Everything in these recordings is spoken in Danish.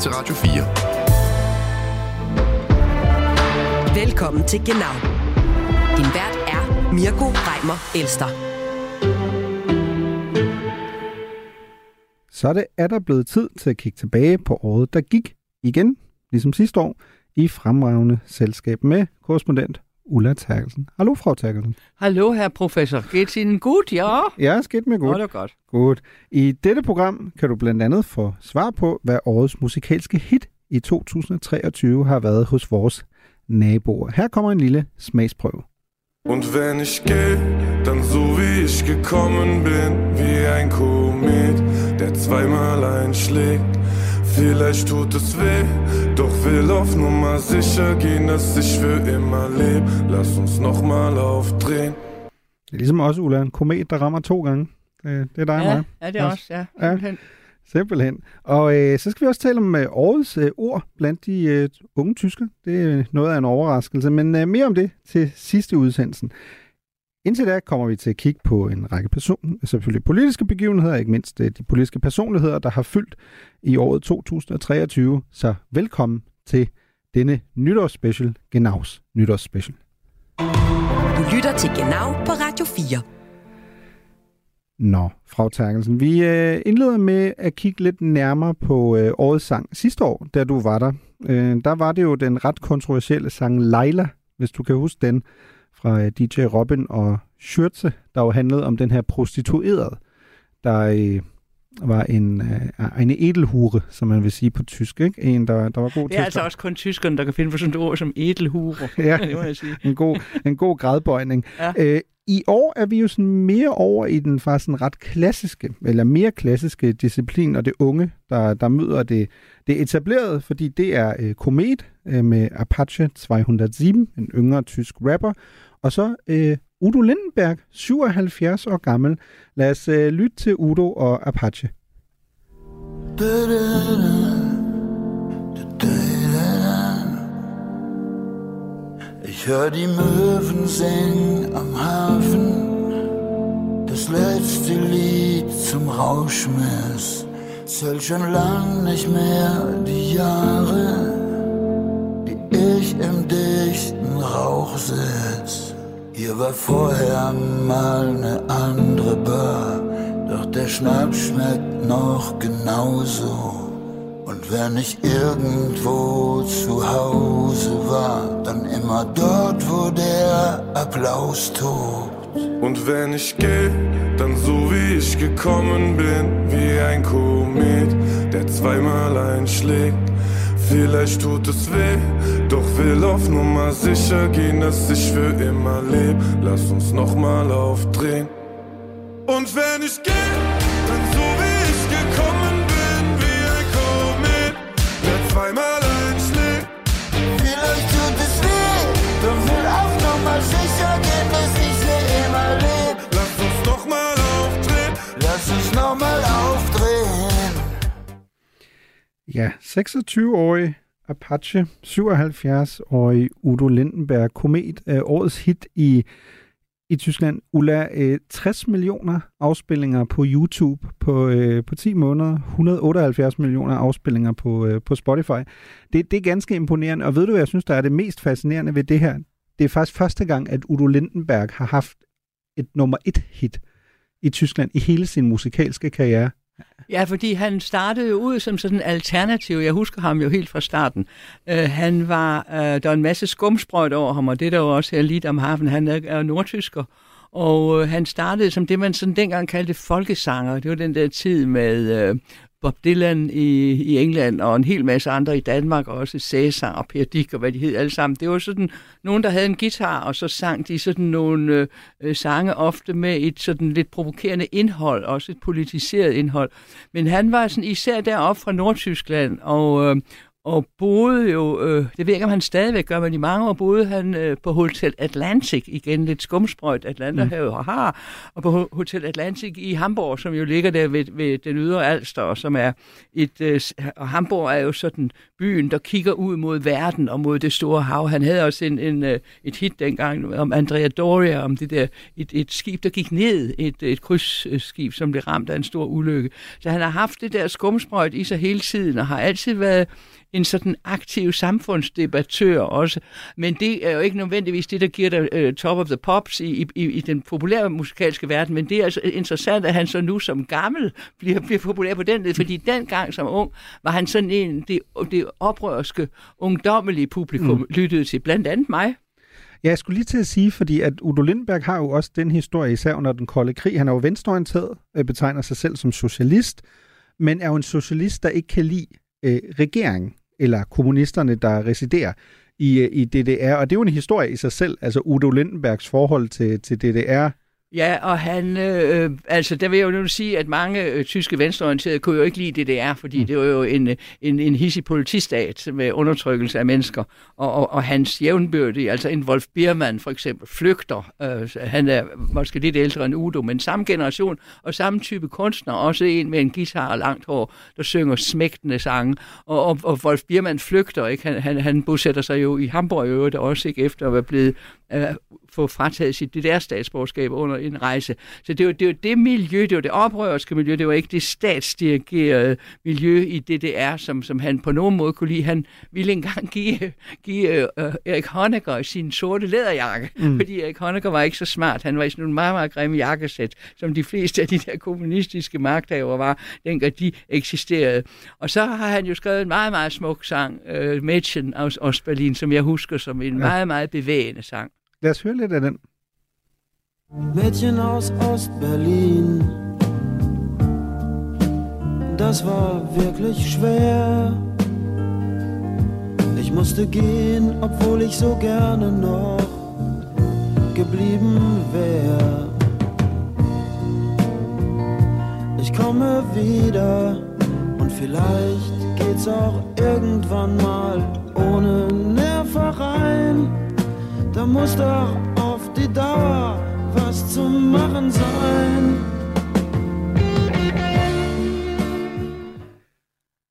til Radio 4. Velkommen til Genau. Din vært er Mirko Reimer Elster. Så er det er der blevet tid til at kigge tilbage på året, der gik igen, ligesom sidste år, i fremragende selskab med korrespondent Ulla Terkelsen. Hallo, Frau Terkelsen. Hallo, herr Professor. Geht's Ihnen gut, ja? Ja, skidt med Godt godt. og godt. Godt. I dette program kan du blandt andet få svar på, hvad årets musikalske hit i 2023 har været hos vores naboer. Her kommer en lille smagsprøve. Und wenn ich gehe, dann so wie ich gekommen bin, wie ein Komet, der zweimal einschlägt. Vielleicht tut es weh, doch will auf Nummer sicher gehen, dass ich für immer lebe. Lass uns nochmal aufdrehen. Det er ligesom også, Ulla, en komet, der rammer to gange. Det, det er dig og Ja, mig. er det også, ja. Ja. Simpelthen. Simpelthen. Og øh, så skal vi også tale om øh, årets øh, ord blandt de øh, unge tysker. Det er noget af en overraskelse, men øh, mere om det til sidste udsendelsen. Indtil da kommer vi til at kigge på en række person, selvfølgelig politiske begivenheder, ikke mindst øh, de politiske personligheder, der har fyldt i året 2023. Så velkommen til denne nytårsspecial, Genaus nytårsspecial. Du lytter til Genau på Radio 4. Nå, Frau Terkelsen, vi øh, indleder med at kigge lidt nærmere på øh, årets sang. Sidste år, da du var der, øh, der var det jo den ret kontroversielle sang Leila, hvis du kan huske den, fra øh, DJ Robin og Schürze, der jo handlede om den her prostituerede, der øh, var en, øh, en edelhure, som man vil sige på tysk, ikke? En, der, der var god Det er altså også kun tyskerne, der kan finde på sådan et ord som edelhure. Ja. det må jeg sige. en god, en god gradbøjning. Ja. Øh, I år er vi jo sådan mere over i den faktisk sådan ret klassiske, eller mere klassiske disciplin, og det unge, der, der møder det, det etablerede, fordi det er øh, Komet øh, med Apache 207, en yngre tysk rapper, og så øh, Udo Lindenberg, 77 år gammel. Lad os øh, lytte til Udo og Apache. Ich hör die Möwen singen am Hafen, das letzte Lied zum Rauschmiss. Zählt schon lang nicht mehr die Jahre, ich im dichten Rauch sitz. Hier war vorher mal ne andere Bar, doch der Schnaps schmeckt noch genauso. Und wenn ich irgendwo zu Hause war, dann immer dort, wo der Applaus tobt. Und wenn ich gehe, dann so wie ich gekommen bin, wie ein Komet, der zweimal einschlägt. Vielleicht tut es weh, doch will auf Nummer sicher gehen, dass ich für immer lebe. Lass uns nochmal aufdrehen. Und wenn ich gehe, dann so wie ich gekommen bin, wie ein Komet, der zweimal einschlägt. Vielleicht tut es weh, doch will auch nochmal sicher Ja, 26-årig Apache, 77-årig Udo Lindenberg, komet, øh, årets hit i, i Tyskland. Ulla, øh, 60 millioner afspillinger på YouTube på, øh, på 10 måneder, 178 millioner afspillinger på, øh, på Spotify. Det, det er ganske imponerende, og ved du, hvad jeg synes, der er det mest fascinerende ved det her? Det er faktisk første gang, at Udo Lindenberg har haft et nummer et hit i Tyskland i hele sin musikalske karriere. Ja, fordi han startede jo ud som sådan en alternativ. Jeg husker ham jo helt fra starten. Øh, han var, øh, der var en masse skumsprøjt over ham, og det der jo også her lidt om hafen. Han er, er nordtysker, og øh, han startede som det, man sådan dengang kaldte folkesanger. Det var den der tid med øh, Bob Dylan i, i England, og en hel masse andre i Danmark, og også Cæsar og Per Dick og hvad de hed alle sammen. Det var sådan nogen, der havde en guitar, og så sang de sådan nogle øh, øh, sange ofte med et sådan lidt provokerende indhold, også et politiseret indhold. Men han var sådan især deroppe fra Nordtyskland, og, øh, og boede jo, øh, det ved ikke, om han stadigvæk gør, men i mange år boede han øh, på Hotel Atlantic, igen lidt skumsprøjt Atlanterhavet mm. har, og på Hotel Atlantic i Hamburg, som jo ligger der ved, ved den ydre Alster, og som er et, øh, og Hamburg er jo sådan byen, der kigger ud mod verden og mod det store hav. Han havde også en, en, øh, et hit dengang om Andrea Doria, om det der, et, et skib, der gik ned, et, et krydsskib, som blev ramt af en stor ulykke. Så han har haft det der skumsprøjt i sig hele tiden, og har altid været en sådan aktiv samfundsdebattør også. Men det er jo ikke nødvendigvis det, der giver dig uh, top of the pops i, i, i den populære musikalske verden, men det er altså interessant, at han så nu som gammel bliver, bliver populær på den led, fordi dengang som ung var han sådan en, det, det oprørske, ungdommelige publikum mm. lyttede til, blandt andet mig. Ja, jeg skulle lige til at sige, fordi at Udo Lindberg har jo også den historie, især under den kolde krig. Han er jo venstreorienteret, øh, betegner sig selv som socialist, men er jo en socialist, der ikke kan lide øh, regeringen eller kommunisterne, der residerer i, øh, i DDR. Og det er jo en historie i sig selv, altså Udo Lindenbergs forhold til, til DDR Ja, og han, øh, altså der vil jeg jo nu sige, at mange øh, tyske venstreorienterede kunne jo ikke lide DDR, fordi mm. det var jo en, en, en hissig politistat med undertrykkelse af mennesker, og, og, og hans jævnbyrdige, altså en Wolf Biermann for eksempel, flygter. Øh, han er måske lidt ældre end Udo, men samme generation og samme type kunstner, også en med en guitar og langt hår, der synger smægtende sange, og, og, og Wolf Biermann flygter, ikke? Han, han, han bosætter sig jo i Hamburg i øvrigt også, ikke efter at være blevet øh, få frataget sit det der statsborgerskab under en rejse. Så det var det, var det miljø, det var det oprørske miljø, det var ikke det statsdirigerede miljø i DDR, som, som han på nogen måde kunne lide. Han ville engang give, give uh, Erik Honecker sin sorte læderjakke, mm. fordi Erik Honecker var ikke så smart. Han var i sådan en meget, meget grimme jakkesæt, som de fleste af de der kommunistiske magthavere var, dengang de eksisterede. Og så har han jo skrevet en meget, meget smuk sang, uh, Mädchen aus Ostberlin, som jeg husker som en ja. meget, meget bevægende sang. Lad os høre lidt af den. Mädchen aus Ostberlin. Das war wirklich schwer. Ich musste gehen, obwohl ich so gerne noch geblieben wäre. Ich komme wieder und vielleicht geht's auch irgendwann mal ohne Nervereien. Da muss doch auf die Dauer was zu machen sein.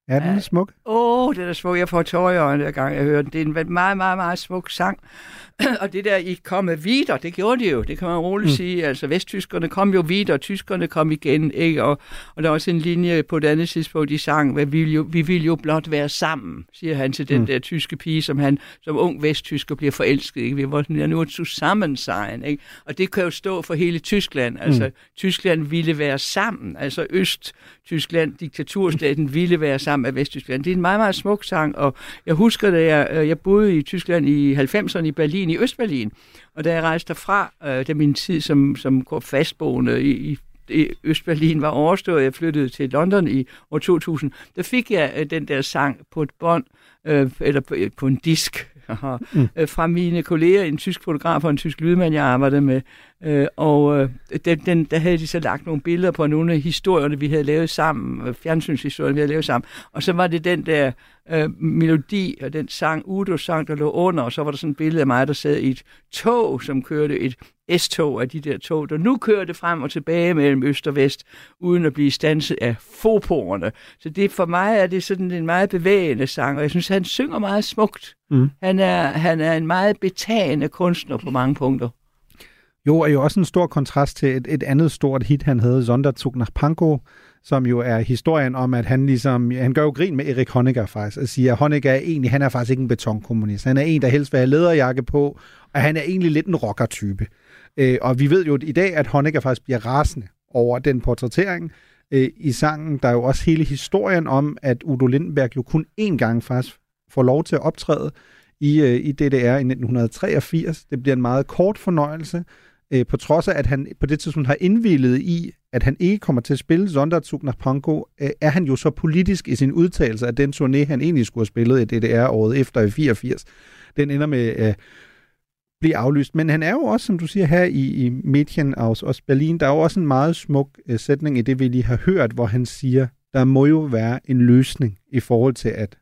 Er den smuk? Åh, oh, det er smuk. Jeg får tårer i øjnene, gang jeg hører den. Det er en meget, meget, meget smuk sang. og det der, I komme videre, det gjorde de jo, det kan man roligt mm. sige. Altså, vesttyskerne kom jo videre, og tyskerne kom igen, ikke? Og, og der er også en linje på et andet tidspunkt, de sang, vi vil jo, vi vil jo blot være sammen, siger han til den mm. der tyske pige, som han som ung vesttysker bliver forelsket, ikke? Vi var nu sammen sein, ikke? Og det kan jo stå for hele Tyskland. Altså, mm. Tyskland ville være sammen. Altså, Øst-Tyskland, diktaturstaten, ville være sammen med Vesttyskland. Det er en meget, meget smuk sang, og jeg husker, da jeg, øh, jeg boede i Tyskland i 90'erne i Berlin i Østberlin. Og da jeg rejste derfra, øh, da min tid som, som fastboende i, i i Østberlin var overstået, jeg flyttede til London i år 2000, der fik jeg øh, den der sang på et bånd, øh, eller på, på en disk, mm. øh, fra mine kolleger, en tysk fotograf og en tysk lydmand, jeg arbejdede med. Øh, og øh, den, den, der havde de så lagt nogle billeder på nogle af historierne, vi havde lavet sammen, øh, fjernsynshistorierne, vi havde lavet sammen. Og så var det den der øh, melodi og den sang, Udo sang, der lå under, og så var der sådan et billede af mig, der sad i et tog, som kørte et S-tog af de der tog, der nu kører det frem og tilbage mellem øst og vest, uden at blive stanset af foporerne. Så det for mig er det sådan en meget bevægende sang, og jeg synes, han synger meget smukt. Mm. Han, er, han er en meget betagende kunstner på mange punkter. Jo, og jo også en stor kontrast til et, et andet stort hit, han havde, Sonderzug nach Pankow, som jo er historien om, at han ligesom, han gør jo grin med Erik Honecker faktisk, og siger, at Honecker er egentlig, han er faktisk ikke en betonkommunist. Han er en, der helst vil have lederjakke på, og han er egentlig lidt en rockertype. Øh, og vi ved jo i dag, at Honecker faktisk bliver rasende over den portrættering øh, i sangen. Der er jo også hele historien om, at Udo Lindenberg jo kun én gang faktisk får lov til at optræde i, øh, i DDR i 1983. Det bliver en meget kort fornøjelse, øh, på trods af, at han på det tidspunkt har indvillet i, at han ikke kommer til at spille Sonderzug nach Pankow, øh, er han jo så politisk i sin udtalelse, at den turné, han egentlig skulle have spillet i DDR året efter i 84, den ender med at øh, blive aflyst. Men han er jo også, som du siger her i, i Medien aus Ostberlin, der er jo også en meget smuk øh, sætning i det, vi lige har hørt, hvor han siger, der må jo være en løsning i forhold til, at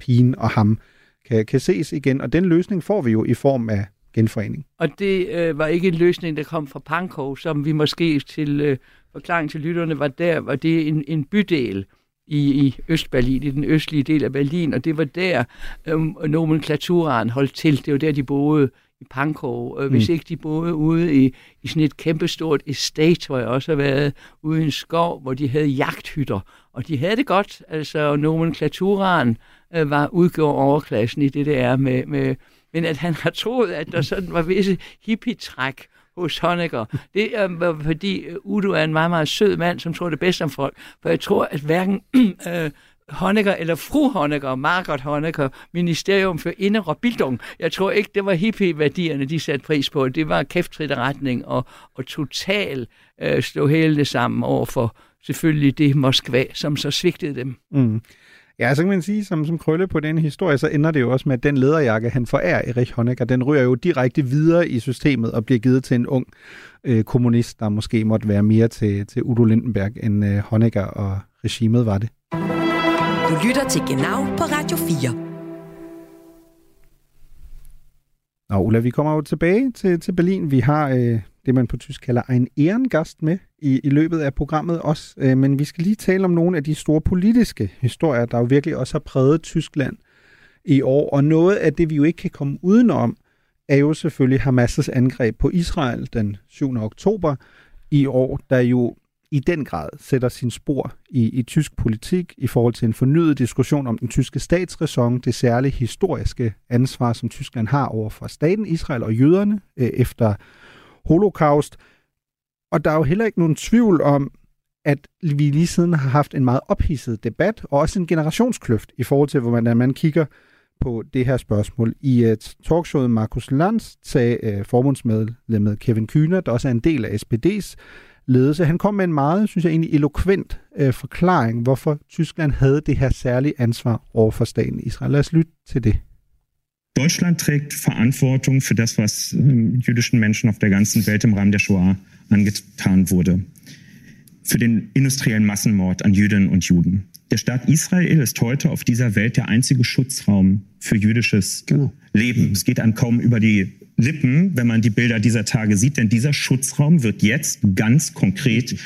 pigen og ham kan, kan ses igen. Og den løsning får vi jo i form af genforening. Og det øh, var ikke en løsning, der kom fra Pankow, som vi måske til øh, forklaring til lytterne var der, var det en, en bydel i, i Østberlin, i den østlige del af Berlin, og det var der øh, nomenklaturen holdt til. Det var der, de boede i Pankow. Øh, hvis mm. ikke de boede ude i, i sådan et kæmpestort estate, hvor jeg også har været ude i en skov, hvor de havde jagthytter. Og de havde det godt. Altså, nomenklaturen øh, var udgjort overklassen i det, der er med, med men at han har troet, at der sådan var visse hippietræk hos Honecker. Det er øh, fordi øh, Udo er en meget, meget sød mand, som tror det bedste om folk. For jeg tror, at hverken øh, Honecker eller fru Honecker, Margaret Honecker, Ministerium for Indre og Bildung. Jeg tror ikke, det var hippie-værdierne, de satte pris på. Det var kæftritterretning og, og total øh, stå hele sammen over for selvfølgelig det Moskva, som så svigtede dem. Mm. Ja, så kan man sige, som, som krølle på den historie, så ender det jo også med, at den lederjakke, han forærer Erich Honecker, den ryger jo direkte videre i systemet og bliver givet til en ung øh, kommunist, der måske måtte være mere til, til Udo Lindenberg, end øh, Honecker og regimet var det. Du lytter til Genau på Radio 4. Nå, Ulla, vi kommer jo tilbage til, til Berlin. Vi har øh, det, man på tysk kalder en ehrengast med i, i løbet af programmet også. Øh, men vi skal lige tale om nogle af de store politiske historier, der jo virkelig også har præget Tyskland i år. Og noget af det, vi jo ikke kan komme udenom, er jo selvfølgelig Hamas' angreb på Israel den 7. oktober i år, der jo i den grad sætter sin spor i, i tysk politik i forhold til en fornyet diskussion om den tyske statsræson, det særlige historiske ansvar, som Tyskland har over for staten Israel og jøderne øh, efter holocaust. Og der er jo heller ikke nogen tvivl om, at vi lige siden har haft en meget ophidset debat, og også en generationskløft i forhold til, hvor man, man kigger på det her spørgsmål. I et talkshowet Markus Lanz sagde uh, forbundsmedlemmet Kevin Kühner, der også er en del af SPD's ledelse, han kom med en meget, synes jeg, egentlig eloquent øh, forklaring, hvorfor Tyskland havde det her særlige ansvar over for staten Israel. Lad os lytte til det. Deutschland trägt Verantwortung für das, was ähm, jüdischen Menschen auf der ganzen Welt im Rahmen der Shoah angetan wurde. Für den industriellen Massenmord an Jüdinnen und Juden. Der Staat Israel ist heute auf dieser Welt der einzige Schutzraum für jüdisches genau. Leben. Es geht einem kaum über die Lippen, wenn man die Bilder dieser Tage sieht, denn dieser Schutzraum wird jetzt ganz konkret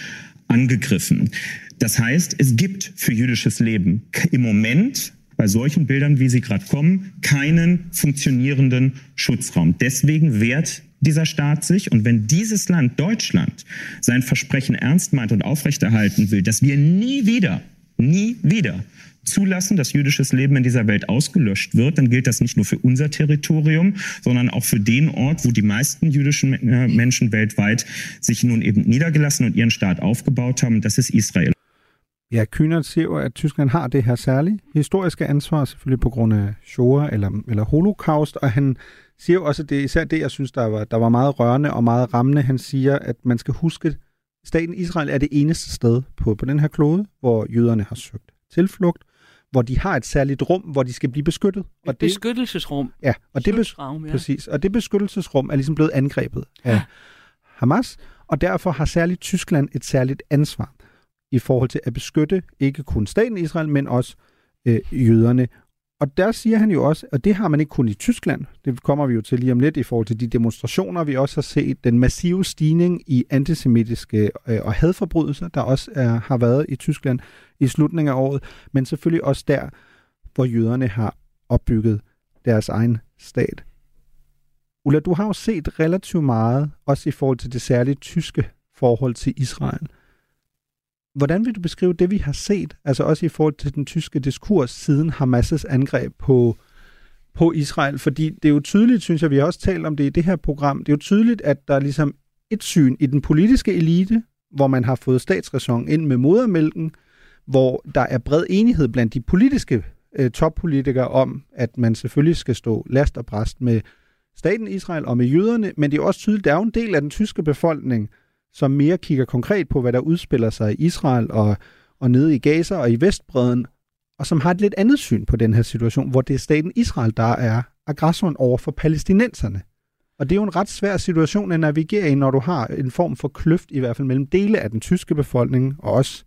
angegriffen. Das heißt, es gibt für jüdisches Leben im Moment bei solchen Bildern, wie sie gerade kommen, keinen funktionierenden Schutzraum. Deswegen wehrt dieser Staat sich. Und wenn dieses Land, Deutschland, sein Versprechen ernst meint und aufrechterhalten will, dass wir nie wieder, nie wieder zulassen, dass jüdisches Leben in dieser Welt ausgelöscht wird, dann gilt das nicht nur für unser Territorium, sondern auch für den Ort, wo die meisten jüdischen äh, Menschen weltweit sich nun eben niedergelassen und ihren Staat aufgebaut haben. Das ist Israel. Ja, Kühnert siger jo, at Tyskland har det her særlige historiske ansvar, selvfølgelig på grund af Shoah eller, eller Holocaust, og han siger jo også, at det er især det, jeg synes, der var, der var meget rørende og meget rammende. Han siger, at man skal huske, at staten Israel er det eneste sted på, på den her klode, hvor jøderne har søgt tilflugt, hvor de har et særligt rum, hvor de skal blive beskyttet. Og et det, beskyttelsesrum. Ja, og det, bes, ja. præcis, og det beskyttelsesrum er ligesom blevet angrebet af ja. Hamas, og derfor har særligt Tyskland et særligt ansvar i forhold til at beskytte ikke kun staten Israel, men også øh, jøderne. Og der siger han jo også, og det har man ikke kun i Tyskland, det kommer vi jo til lige om lidt i forhold til de demonstrationer, vi også har set, den massive stigning i antisemitiske øh, og hadforbrydelser, der også er, har været i Tyskland i slutningen af året, men selvfølgelig også der, hvor jøderne har opbygget deres egen stat. Ulla, du har jo set relativt meget, også i forhold til det særligt tyske forhold til Israel. Hvordan vil du beskrive det, vi har set, altså også i forhold til den tyske diskurs siden Hamas' angreb på, på Israel? Fordi det er jo tydeligt, synes jeg, vi har også talt om det i det her program, det er jo tydeligt, at der er ligesom et syn i den politiske elite, hvor man har fået statsræson ind med modermælken, hvor der er bred enighed blandt de politiske øh, toppolitikere om, at man selvfølgelig skal stå last og bræst med staten Israel og med jøderne, men det er også tydeligt, der er en del af den tyske befolkning, som mere kigger konkret på, hvad der udspiller sig i Israel og, og nede i Gaza og i Vestbreden, og som har et lidt andet syn på den her situation, hvor det er staten Israel, der er aggressoren over for palæstinenserne. Og det er jo en ret svær situation at navigere i, når du har en form for kløft, i hvert fald mellem dele af den tyske befolkning, og også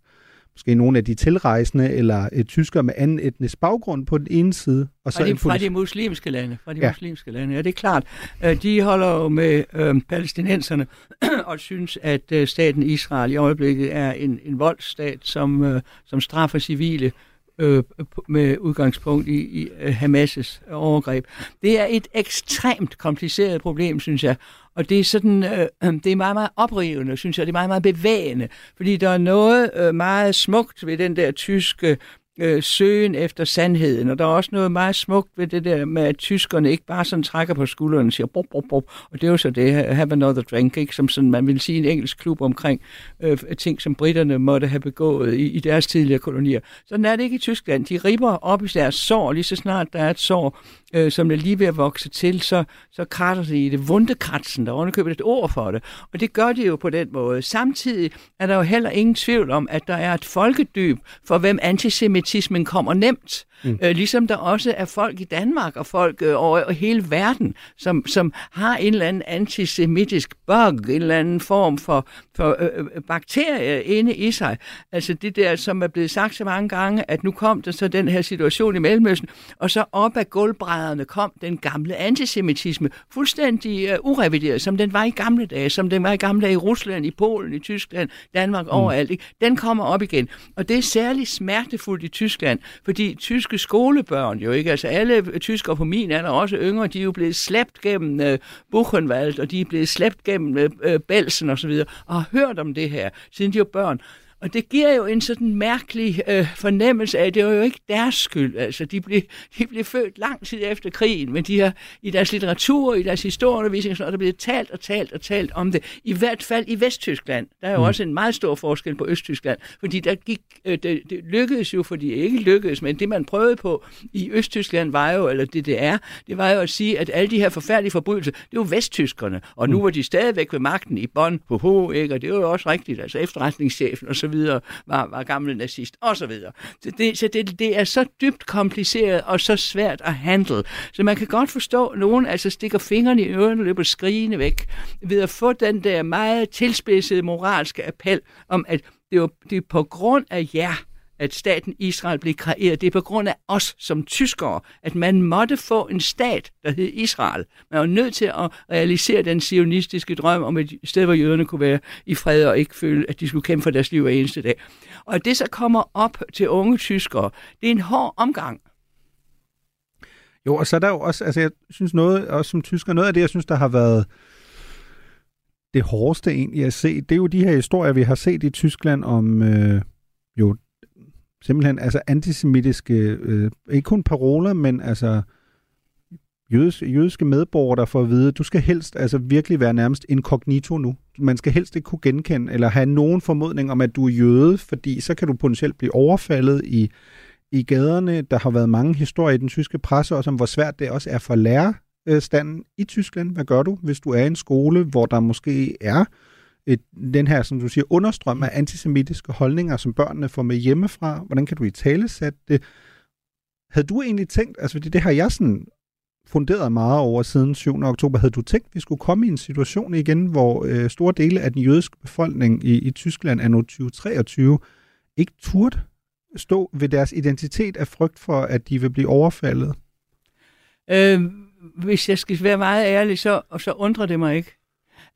måske nogle af de tilrejsende, eller øh, tyskere med anden etnisk baggrund på den ene side. Og så fra, de, fra de muslimske lande. Fra de ja. muslimske lande, ja, det er klart. Øh, de holder jo med øh, palæstinenserne og synes, at øh, staten Israel i øjeblikket er en, en voldsstat, som, øh, som straffer civile øh, med udgangspunkt i, i øh, Hamas' overgreb. Det er et ekstremt kompliceret problem, synes jeg. Og det er sådan, øh, det er meget, meget oprivende, synes jeg. Det er meget, meget bevægende. Fordi der er noget øh, meget smukt ved den der tyske øh, søgen efter sandheden. Og der er også noget meget smukt ved det der med, at tyskerne ikke bare sådan trækker på skuldrene og siger, bop, bop, bop. og det er jo så det, have another drink, ikke? som sådan, man vil sige en engelsk klub omkring øh, ting, som britterne måtte have begået i, i deres tidligere kolonier. Sådan er det ikke i Tyskland. De ripper op i deres sår, lige så snart der er et sår, øh, som er lige ved at vokse til, så, så kratter det i det vundekratsen, der underkøber et ord for det. Og det gør det jo på den måde. Samtidig er der jo heller ingen tvivl om, at der er et folkedyb, for hvem antisemitismen kommer nemt. Mm. Øh, ligesom der også er folk i Danmark og folk øh, over hele verden, som, som har en eller anden antisemitisk bug, en eller anden form for, for øh, øh, bakterie inde i sig. Altså det der, som er blevet sagt så mange gange, at nu kom der så den her situation i Mellemøsten, og så op ad gulvbrædderne kom den gamle antisemitisme, fuldstændig uh, urevideret, som den var i gamle dage, som den var i gamle dage i Rusland, i Polen, i Tyskland, Danmark, mm. overalt. Ikke? Den kommer op igen. Og det er særligt smertefuldt i Tyskland, fordi tyske skolebørn jo ikke, altså alle tyskere på min alder, også yngre, de er jo blevet slæbt gennem uh, Buchenwald, og de er blevet slæbt gennem uh, Belsen osv., og, og har hørt om det her, siden de var børn. Og det giver jo en sådan mærkelig øh, fornemmelse af, at det var jo ikke deres skyld. Altså, de blev, de blev født lang tid efter krigen, men de har i deres litteratur, i deres historieundervisning, så er der blevet talt og talt og talt om det. I hvert fald i Vesttyskland. Der er jo mm. også en meget stor forskel på Østtyskland, fordi der gik, øh, det, det lykkedes jo, fordi ikke lykkedes, men det man prøvede på i Østtyskland var jo, eller det det er, det var jo at sige, at alle de her forfærdelige forbrydelser, det var vesttyskerne, og nu mm. var de stadigvæk ved magten i Bonn, ho, ikke? og det var jo også rigtigt, altså efterretningschefen og så så videre, var, var gamle nazist, og så videre. Så, det, så det, det er så dybt kompliceret og så svært at handle. Så man kan godt forstå, at nogen altså stikker fingrene i ørerne og løber skrigende væk, ved at få den der meget tilspidsede moralske appel om, at det er, det er på grund af jer, at staten Israel blev kreeret. Det er på grund af os som tyskere, at man måtte få en stat, der hed Israel. Man var nødt til at realisere den sionistiske drøm om et sted, hvor jøderne kunne være i fred og ikke føle, at de skulle kæmpe for deres liv hver eneste dag. Og at det så kommer op til unge tyskere, det er en hård omgang. Jo, og så er der jo også, altså jeg synes noget, også som tysker, noget af det, jeg synes, der har været det hårdeste egentlig at se, det er jo de her historier, vi har set i Tyskland om øh, jo simpelthen altså antisemitiske, øh, ikke kun paroler, men altså jødiske, jødiske medborgere, der får at vide, du skal helst altså virkelig være nærmest inkognito nu. Man skal helst ikke kunne genkende eller have nogen formodning om, at du er jøde, fordi så kan du potentielt blive overfaldet i, i gaderne. Der har været mange historier i den tyske presse også om, hvor svært det også er for lærerstanden i Tyskland. Hvad gør du, hvis du er i en skole, hvor der måske er et, den her, som du siger, understrøm af antisemitiske holdninger, som børnene får med hjemmefra? Hvordan kan du i tale sætte det? Havde du egentlig tænkt, altså det, det har jeg sådan funderet meget over siden 7. oktober, havde du tænkt, at vi skulle komme i en situation igen, hvor øh, store dele af den jødiske befolkning i, i Tyskland anno 2023 ikke turde stå ved deres identitet af frygt for, at de vil blive overfaldet? Øh, hvis jeg skal være meget ærlig, så, så undrer det mig ikke.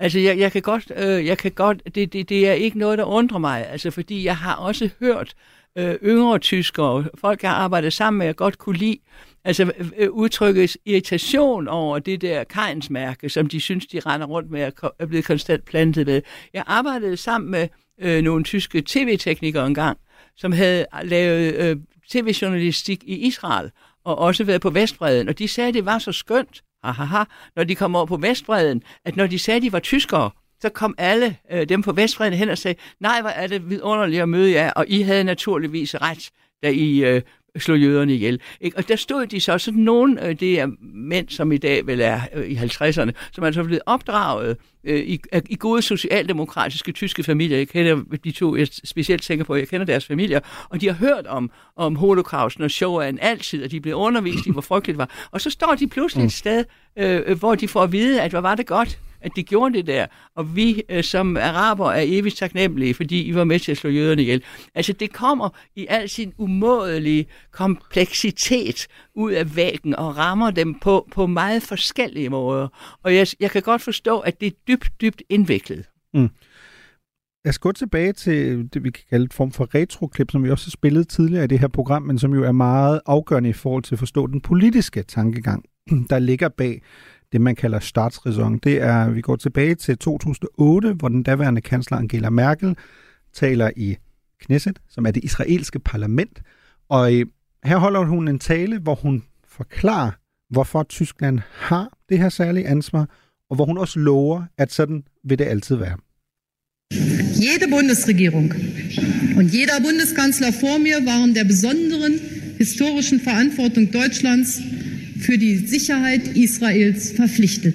Altså, jeg, jeg kan godt, øh, jeg kan godt det, det, det er ikke noget, der undrer mig, altså, fordi jeg har også hørt øh, yngre tyskere, folk, jeg har arbejdet sammen med, jeg godt kunne lide, altså øh, øh udtrykkes irritation over det der kajensmærke, som de synes, de render rundt med og er blevet konstant plantet med. Jeg arbejdede sammen med øh, nogle tyske tv-teknikere engang, som havde lavet øh, tv-journalistik i Israel, og også været på Vestbreden, og de sagde, at det var så skønt, ahaha, når de kom over på Vestbreden, at når de sagde, at de var tyskere, så kom alle øh, dem på Vestbreden hen og sagde, nej, hvor er det vidunderligt at møde jer, og I havde naturligvis ret, da I øh, slå jøderne ihjel. Ikke? Og der stod de så, sådan nogle, øh, det er mænd, som i dag vel er øh, i 50'erne, som altså blevet opdraget øh, i, i gode socialdemokratiske tyske familier. Jeg kender de to, jeg specielt tænker på, jeg kender deres familier, og de har hørt om, om holocausten og Shoah'en altid, og de blev undervist i, hvor frygteligt det var. Og så står de pludselig et mm. sted, øh, hvor de får at vide, at hvad var det godt, at de gjorde det der. Og vi øh, som araber er evigt taknemmelige, fordi I var med til at slå jøderne ihjel. Altså det kommer i al sin umådelige kompleksitet ud af væggen og rammer dem på, på meget forskellige måder. Og jeg, jeg kan godt forstå, at det er dybt, dybt indviklet. Mm. Jeg skal gå tilbage til det, vi kan kalde et form for retroklip, som vi også har spillet tidligere i det her program, men som jo er meget afgørende i forhold til at forstå den politiske tankegang, der ligger bag det, man kalder statsræson. Det er, vi går tilbage til 2008, hvor den daværende kansler Angela Merkel taler i Knesset, som er det israelske parlament, og øh, her holder hun en tale, hvor hun forklarer, hvorfor Tyskland har det her særlige ansvar, og hvor hun også lover, at sådan vil det altid være. Jede Bundesregierung und jeder Bundeskanzler vor mir waren der besonderen historischen Verantwortung Deutschlands für die Sicherheit Israels verpflichtet.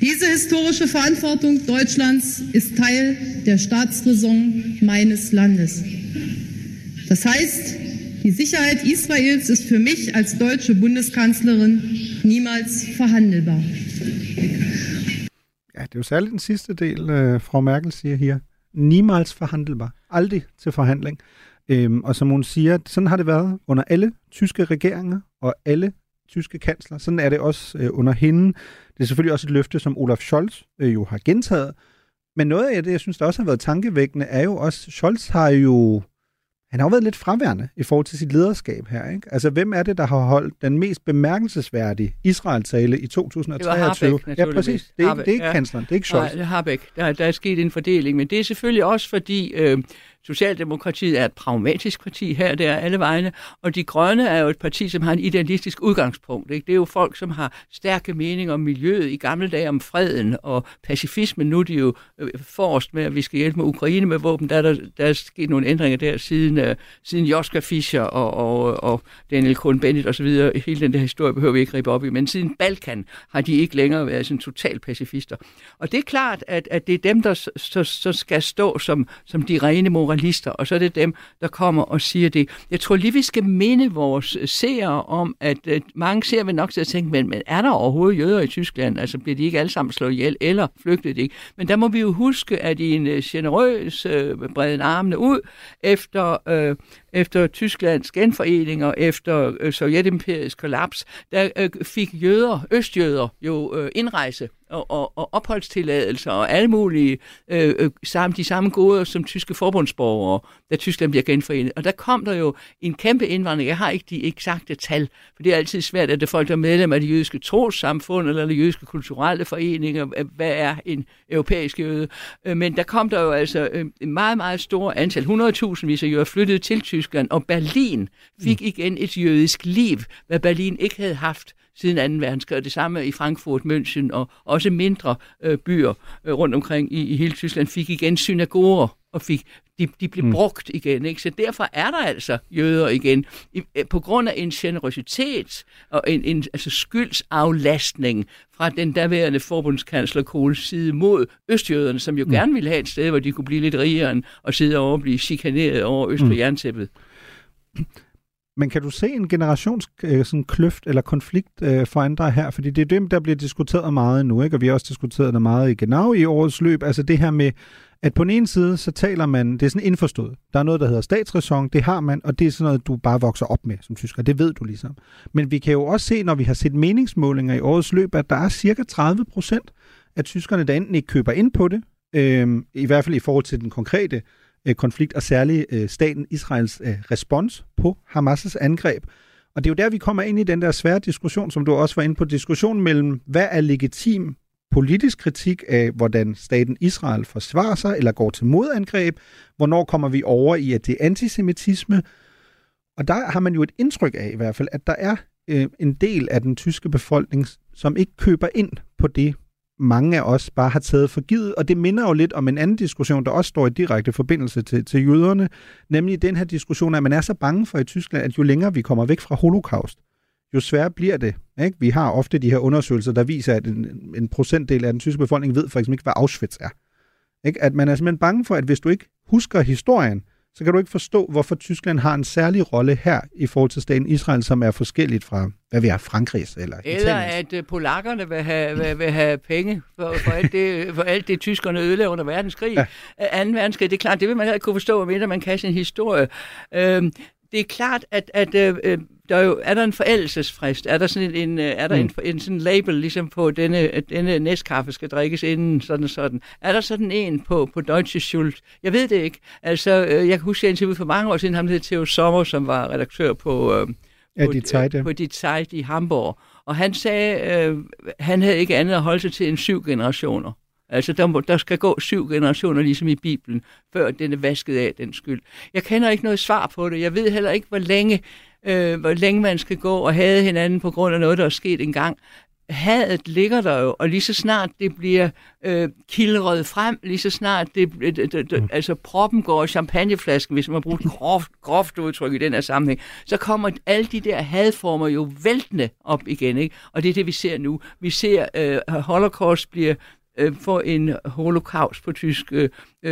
Diese historische Verantwortung Deutschlands ist Teil der Staatsräson meines Landes. Das heißt, die Sicherheit Israels ist für mich als deutsche Bundeskanzlerin niemals verhandelbar. Ja, det er jo særligt den sidste del, øh, Frau Merkel siger her. Niemals forhandelbar. Aldrig til forhandling. Øhm, og som hun siger, sådan har det været under alle tyske regeringer og alle tyske kansler. Sådan er det også øh, under hende. Det er selvfølgelig også et løfte, som Olaf Scholz øh, jo har gentaget. Men noget af det, jeg synes, der også har været tankevækkende, er jo også, Scholz har jo han har jo været lidt fraværende i forhold til sit lederskab her. Ikke? Altså, hvem er det, der har holdt den mest bemærkelsesværdige Israel-tale i 2023? Det var Harbeck, ja, præcis. Det er, ikke, det er ikke ja. kansleren, det er ikke Scholz. Nej, det er Harbeck. Der, der er sket en fordeling, men det er selvfølgelig også fordi... Øh, Socialdemokratiet er et pragmatisk parti her, der er alle vegne, og de grønne er jo et parti, som har en idealistisk udgangspunkt. Ikke? Det er jo folk, som har stærke meninger om miljøet i gamle dage om freden og pacifismen. Nu er de jo øh, forrest med, at vi skal hjælpe med Ukraine med våben. Der er, der, der er sket nogle ændringer der siden, uh, siden Joska Fischer og, og, og Daniel Cohn-Bendit osv. Hele den der historie behøver vi ikke ribe op i. Men siden Balkan har de ikke længere været sådan total pacifister. Og det er klart, at, at det er dem, der så, så skal stå som, som de rene moralister moralister, og så er det dem, der kommer og siger det. Jeg tror lige, vi skal minde vores øh, seere om, at, at mange ser vil nok til at tænke, men, men er der overhovedet jøder i Tyskland? Altså bliver de ikke alle sammen slået ihjel, eller flygtet de ikke? Men der må vi jo huske, at i en øh, generøs øh, breden armene ud efter, øh, efter Tysklands genforening og efter øh, Sovjetimperiets kollaps, der øh, fik jøder, østjøder, jo øh, indrejse og, og, og opholdstilladelser og alle mulige øh, øh, de samme goder som tyske forbundsborgere, da Tyskland bliver genforenet. Og der kom der jo en kæmpe indvandring. Jeg har ikke de eksakte tal, for det er altid svært, at det er folk, der er medlem af det jødiske trossamfund eller de jødiske kulturelle foreninger. Øh, hvad er en europæisk jøde? Øh, men der kom der jo altså øh, en meget, meget stor antal, 100.000 vis af jøder flyttede til Tyskland, og Berlin fik mm. igen et jødisk liv, hvad Berlin ikke havde haft siden 2. verdenskrig, og det samme i Frankfurt, München og også mindre øh, byer øh, rundt omkring i, i hele Tyskland fik igen synagoger og fik de, de blev mm. brugt igen. Ikke? Så derfor er der altså jøder igen, I, øh, på grund af en generøsitet og en, en altså skyldsaflastning fra den daværende forbundskansler Kohls side mod østjøderne, som jo mm. gerne ville have et sted, hvor de kunne blive lidt rigere og sidde over og blive chikaneret over øst for mm. jerntæppet. Men kan du se en generations øh, sådan kløft eller konflikt øh, for andre her? Fordi det er dem, der bliver diskuteret meget nu, ikke? og vi har også diskuteret det meget i Genau i årets løb. Altså det her med, at på den ene side, så taler man, det er sådan indforstået. Der er noget, der hedder statsræson, det har man, og det er sådan noget, du bare vokser op med som tysker. Det ved du ligesom. Men vi kan jo også se, når vi har set meningsmålinger i årets løb, at der er cirka 30 procent af tyskerne, der enten ikke køber ind på det, øh, i hvert fald i forhold til den konkrete øh, Øh, konflikt, og særligt øh, staten Israels øh, respons på Hamas' angreb. Og det er jo der, vi kommer ind i den der svære diskussion, som du også var inde på, diskussion mellem, hvad er legitim politisk kritik af, hvordan staten Israel forsvarer sig eller går til modangreb, hvornår kommer vi over i, at det er antisemitisme, og der har man jo et indtryk af i hvert fald, at der er øh, en del af den tyske befolkning, som ikke køber ind på det, mange af os bare har taget for givet, og det minder jo lidt om en anden diskussion, der også står i direkte forbindelse til, til jøderne, nemlig den her diskussion, at man er så bange for i Tyskland, at jo længere vi kommer væk fra holocaust, jo sværere bliver det. Ikke? Vi har ofte de her undersøgelser, der viser, at en, en procentdel af den tyske befolkning ved for eksempel ikke, hvad Auschwitz er. Ikke? At man er simpelthen bange for, at hvis du ikke husker historien, så kan du ikke forstå, hvorfor Tyskland har en særlig rolle her i forhold til staten Israel, som er forskelligt fra, hvad vi har, Frankrigs eller Eller Italiens. at uh, polakkerne vil have, vil, vil have penge for, for, alt det, for alt det, tyskerne ødelagde under verdenskrig. Ja. 2. verdenskrig, det er klart, det vil man heller ikke kunne forstå, medmindre man kan sin historie. Øhm, det er klart, at, at øh, der er, jo, er der en forældelsesfrist? Er der sådan en, en, er der mm. en, en sådan label ligesom på, at denne, at denne næstkaffe skal drikkes inden sådan og sådan? Er der sådan en på, på Deutsche Schuld? Jeg ved det ikke. Altså, jeg kan huske, at jeg interviewede for mange år siden ham hed Theo Sommer, som var redaktør på, øh, ja, på, dit site, ja. på dit site i Hamburg. Og han sagde, øh, han havde ikke andet at holde sig til end syv generationer. Altså, der, må, der skal gå syv generationer, ligesom i Bibelen, før den er vasket af den skyld. Jeg kender ikke noget svar på det. Jeg ved heller ikke, hvor længe, øh, hvor længe man skal gå og have hinanden på grund af noget, der er sket engang. Hadet ligger der jo, og lige så snart det bliver øh, kildret frem, lige så snart det, det, det, det altså proppen går i champagneflasken, hvis man bruger et groft, groft udtryk i den her sammenhæng, så kommer alle de der hadformer jo væltende op igen, ikke? Og det er det, vi ser nu. Vi ser, øh, Holocaust bliver øh, får en holocaust på tysk, øh,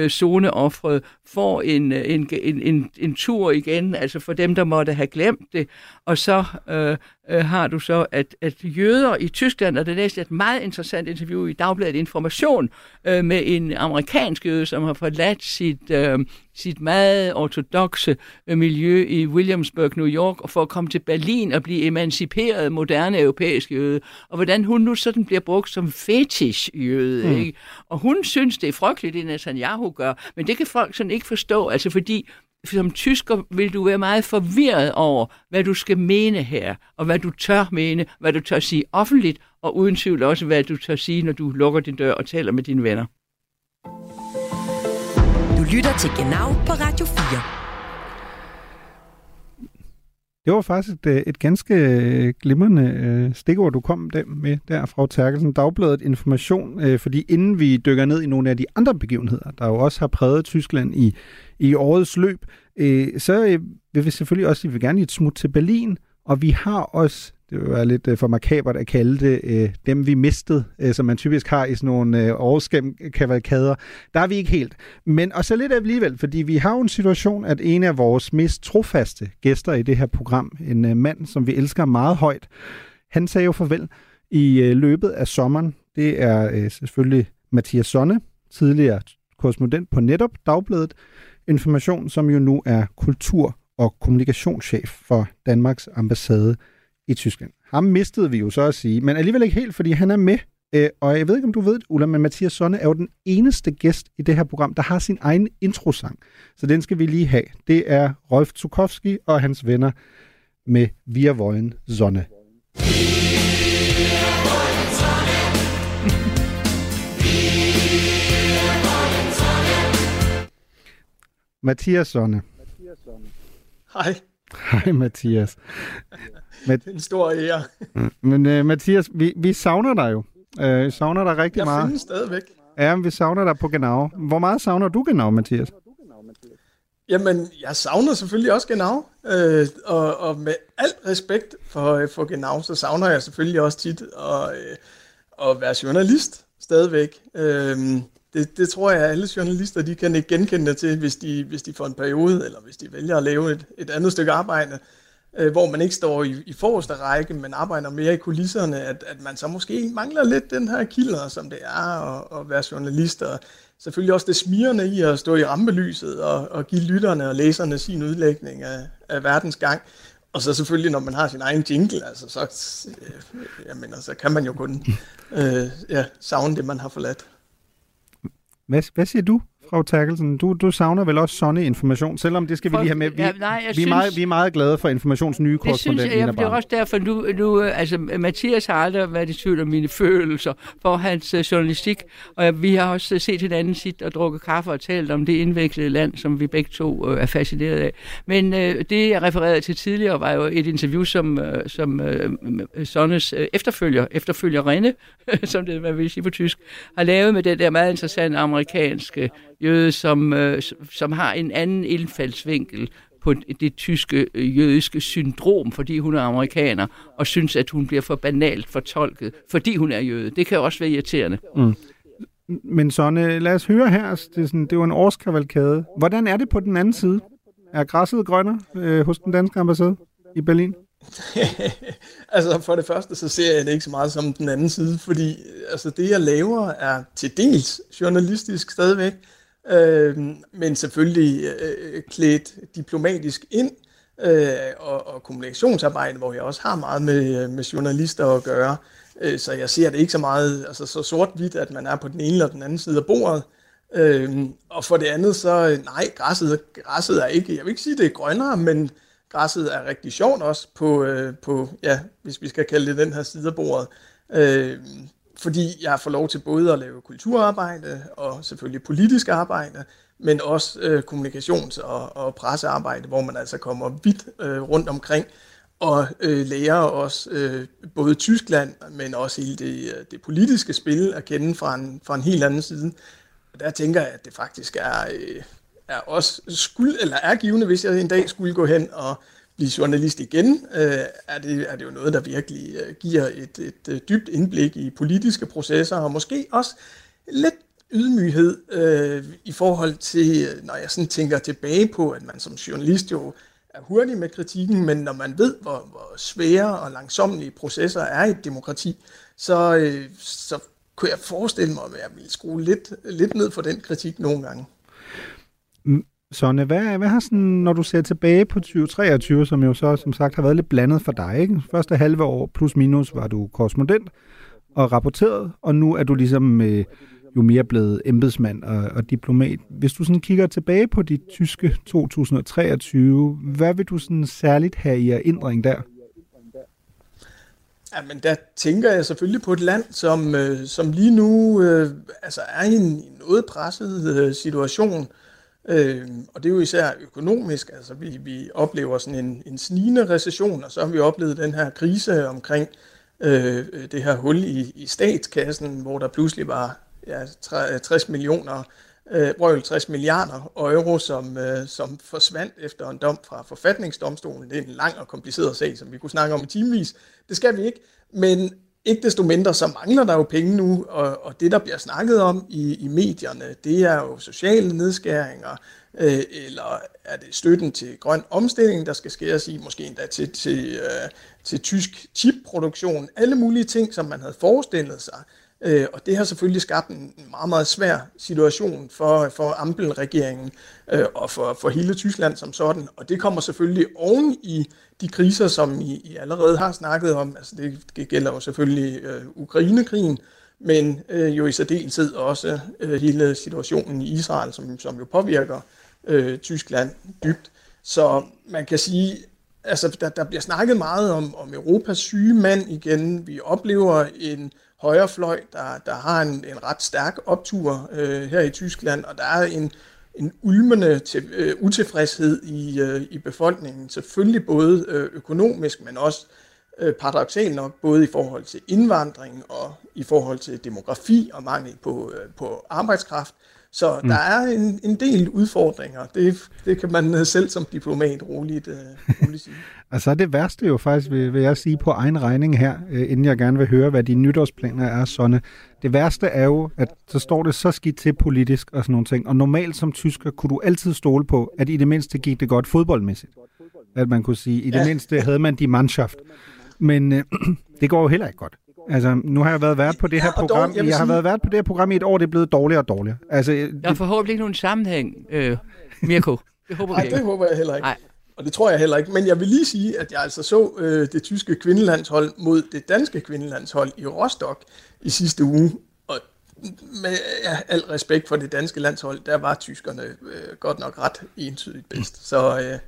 zoneoffret, får en, en, en, en, en tur igen, altså for dem, der måtte have glemt det. Og så øh, øh, har du så, at, at jøder i Tyskland, og det læste et meget interessant interview i Dagbladet Information øh, med en amerikansk jøde, som har forladt sit, øh, sit meget ortodoxe øh, miljø i Williamsburg, New York, og for at komme til Berlin og blive emanciperet moderne europæisk jøde. Og hvordan hun nu sådan bliver brugt som fetish jøde. Mm. Ikke? Og hun synes, det er frygteligt, det Netanyahu gør, men det kan folk sådan ikke forstå, altså fordi som tysker vil du være meget forvirret over, hvad du skal mene her, og hvad du tør mene, hvad du tør sige offentligt, og uden tvivl også, hvad du tør sige, når du lukker din dør og taler med dine venner. Du lytter til Genau på Radio 4. Det var faktisk et, øh, et ganske øh, glimrende øh, stikord, du kom med der fra Terkelsen. Dagbladet Information, fordi inden vi dykker ned i nogle af de andre begivenheder, der jo også har præget Tyskland i, i årets løb, så vil vi selvfølgelig også, vi vil gerne et smut til Berlin, og vi har også det vil være lidt øh, for makabert at kalde det, øh, dem vi mistede, øh, som man typisk har i sådan nogle øh, årskavalkader. Der er vi ikke helt. Men og så lidt alligevel, fordi vi har jo en situation, at en af vores mest trofaste gæster i det her program, en øh, mand, som vi elsker meget højt, han sagde jo farvel i øh, løbet af sommeren. Det er øh, selvfølgelig Mathias Sonne, tidligere korrespondent på netop Dagbladet Information, som jo nu er kultur- og kommunikationschef for Danmarks ambassade i Tyskland. Ham mistede vi jo så at sige, men alligevel ikke helt, fordi han er med. Øh, og jeg ved ikke, om du ved det, Ulla, men Mathias Sonne er jo den eneste gæst i det her program, der har sin egen introsang. Så den skal vi lige have. Det er Rolf Zukowski og hans venner med Via Vollen Sonne. Mathias Sonne. Hej. Hej Mathias. Er en stor ære. Men uh, Mathias, vi, vi savner dig jo. Uh, vi savner dig rigtig jeg meget. Jeg findes stadigvæk. Ja, men vi savner dig på Genau. Hvor meget savner du Genau, Mathias? Jamen, jeg savner selvfølgelig også Genau. Øh, og, og med alt respekt for, for Genau, så savner jeg selvfølgelig også tit at, øh, at være journalist stadigvæk. Øh, det, det tror jeg, at alle journalister de kan ikke genkende til, hvis de, hvis de får en periode, eller hvis de vælger at lave et, et andet stykke arbejde, øh, hvor man ikke står i, i forreste række, men arbejder mere i kulisserne, at, at man så måske mangler lidt den her kilder, som det er at, at være journalist, og selvfølgelig også det smirende i at stå i rampelyset og, og give lytterne og læserne sin udlægning af, af verdens gang. Og så selvfølgelig, når man har sin egen jingle, altså, så, øh, jeg mener, så altså, kan man jo kun øh, ja, savne det, man har forladt. Hvad, hvad siger du, Frau Terkelsen? Du, du savner vel også sådan information, selvom det skal vi lige have med. Vi, ja, nej, vi, er synes, meget, vi er meget glade for informations nye korrespondent. Det synes jeg, det er også derfor, nu, nu, altså Mathias har aldrig været i tvivl om mine følelser for hans uh, journalistik, og vi har også set hinanden sit og drukket kaffe og talt om det indviklede land, som vi begge to uh, er fascineret af. Men uh, det, jeg refererede til tidligere, var jo et interview, som, uh, som uh, Sonnes uh, efterfølger, efterfølgerinde, som det man vil sige på tysk, har lavet med det der meget interessante amerikanske jøde, som, øh, som har en anden indfaldsvinkel på det tyske øh, jødiske syndrom, fordi hun er amerikaner, og synes, at hun bliver for banalt fortolket, fordi hun er jøde. Det kan også være irriterende. Mm. Men Sonne, lad os høre her. Det er, sådan, det er jo en årskavalkade. Hvordan er det på den anden side? Er græsset grønnere øh, hos den danske ambassade i Berlin? altså for det første, så ser jeg det ikke så meget som den anden side, fordi altså, det jeg laver er til dels journalistisk stadigvæk, øh, men selvfølgelig øh, klædt diplomatisk ind, øh, og, og kommunikationsarbejde, hvor jeg også har meget med, øh, med journalister at gøre. Øh, så jeg ser det ikke så meget altså, så sort-hvidt, at man er på den ene eller den anden side af bordet. Øh, og for det andet, så øh, nej, græsset, græsset er ikke, jeg vil ikke sige, det er grønnere, men græsset er rigtig sjovt også på, øh, på ja, hvis vi skal kalde det den her side af bordet. Øh, fordi jeg får lov til både at lave kulturarbejde og selvfølgelig politisk arbejde, men også øh, kommunikations- og, og pressearbejde, hvor man altså kommer vidt øh, rundt omkring og øh, lærer også øh, både Tyskland, men også hele det, øh, det politiske spil at kende fra en, fra en helt anden side. Og der tænker jeg, at det faktisk er, øh, er også skuld, eller er givende, hvis jeg en dag skulle gå hen og blive journalist igen, øh, er, det, er det jo noget, der virkelig øh, giver et, et, øh, dybt indblik i politiske processer, og måske også lidt ydmyghed øh, i forhold til, øh, når jeg sådan tænker tilbage på, at man som journalist jo er hurtig med kritikken, men når man ved, hvor, hvor svære og langsomlige processer er i et demokrati, så, øh, så kunne jeg forestille mig, at jeg ville skrue lidt, lidt ned for den kritik nogle gange. Mm. Sonne, hvad, hvad har sådan, når du ser tilbage på 2023, som jo så som sagt har været lidt blandet for dig, ikke? Første halve år plus minus var du korrespondent og rapporteret, og nu er du ligesom øh, jo mere blevet embedsmand og, og diplomat. Hvis du sådan kigger tilbage på dit tyske 2023, hvad vil du sådan særligt have i erindring der? Ja, men der tænker jeg selvfølgelig på et land, som, øh, som lige nu øh, altså er i en noget presset øh, situation. Øh, Øh, og det er jo især økonomisk. Altså vi, vi oplever sådan en, en snigende recession, og så har vi oplevet den her krise omkring øh, det her hul i, i statskassen, hvor der pludselig var ja, 60 øh, millioner øh, 60 milliarder euro, som, øh, som forsvandt efter en dom fra forfatningsdomstolen. Det er en lang og kompliceret sag, som vi kunne snakke om i timevis. Det skal vi ikke, men ikke desto mindre, så mangler der jo penge nu, og, og det, der bliver snakket om i, i medierne, det er jo sociale nedskæringer, øh, eller er det støtten til grøn omstilling, der skal skæres i, måske endda til, til, øh, til tysk chipproduktion, alle mulige ting, som man havde forestillet sig, Øh, og det har selvfølgelig skabt en meget, meget svær situation for, for Ampel-regeringen øh, og for, for hele Tyskland som sådan. Og det kommer selvfølgelig oven i de kriser, som I, I allerede har snakket om. Altså det, det gælder jo selvfølgelig øh, Ukrainekrigen, men øh, jo i særdeleshed også øh, hele situationen i Israel, som, som jo påvirker øh, Tyskland dybt. Så man kan sige, altså der, der bliver snakket meget om, om Europas syge mand igen. Vi oplever en højrefløj, der, der har en, en ret stærk optur øh, her i Tyskland, og der er en, en ulmende til, øh, utilfredshed i, øh, i befolkningen. Selvfølgelig både øh, økonomisk, men også øh, paradoxalt nok, både i forhold til indvandring og i forhold til demografi og mangel på, øh, på arbejdskraft. Så mm. der er en, en del udfordringer. Det, det kan man øh, selv som diplomat roligt, uh, roligt sige. altså det værste jo faktisk, vil, vil jeg sige på egen regning her, uh, inden jeg gerne vil høre, hvad de nytårsplaner er, Sonne. Det værste er jo, at så står det så skidt til politisk og sådan nogle ting. Og normalt som tysker kunne du altid stole på, at i det mindste gik det godt fodboldmæssigt. At man kunne sige, i det ja. mindste havde man de mannschaft. Men uh, det går jo heller ikke godt. Altså, nu har jeg været vært på det her ja, program. Dog, jeg, jeg har sige... været vært på det her program i et år, det er blevet dårligere og dårligere. Altså, der er det... forhåbentlig ikke nogen sammenhæng, øh, Mirko. Det håber Nej, det håber jeg heller ikke. Nej. Og det tror jeg heller ikke. Men jeg vil lige sige, at jeg altså så øh, det tyske kvindelandshold mod det danske kvindelandshold i Rostock i sidste uge. Og med ja, al respekt for det danske landshold, der var tyskerne øh, godt nok ret entydigt bedst. Så øh,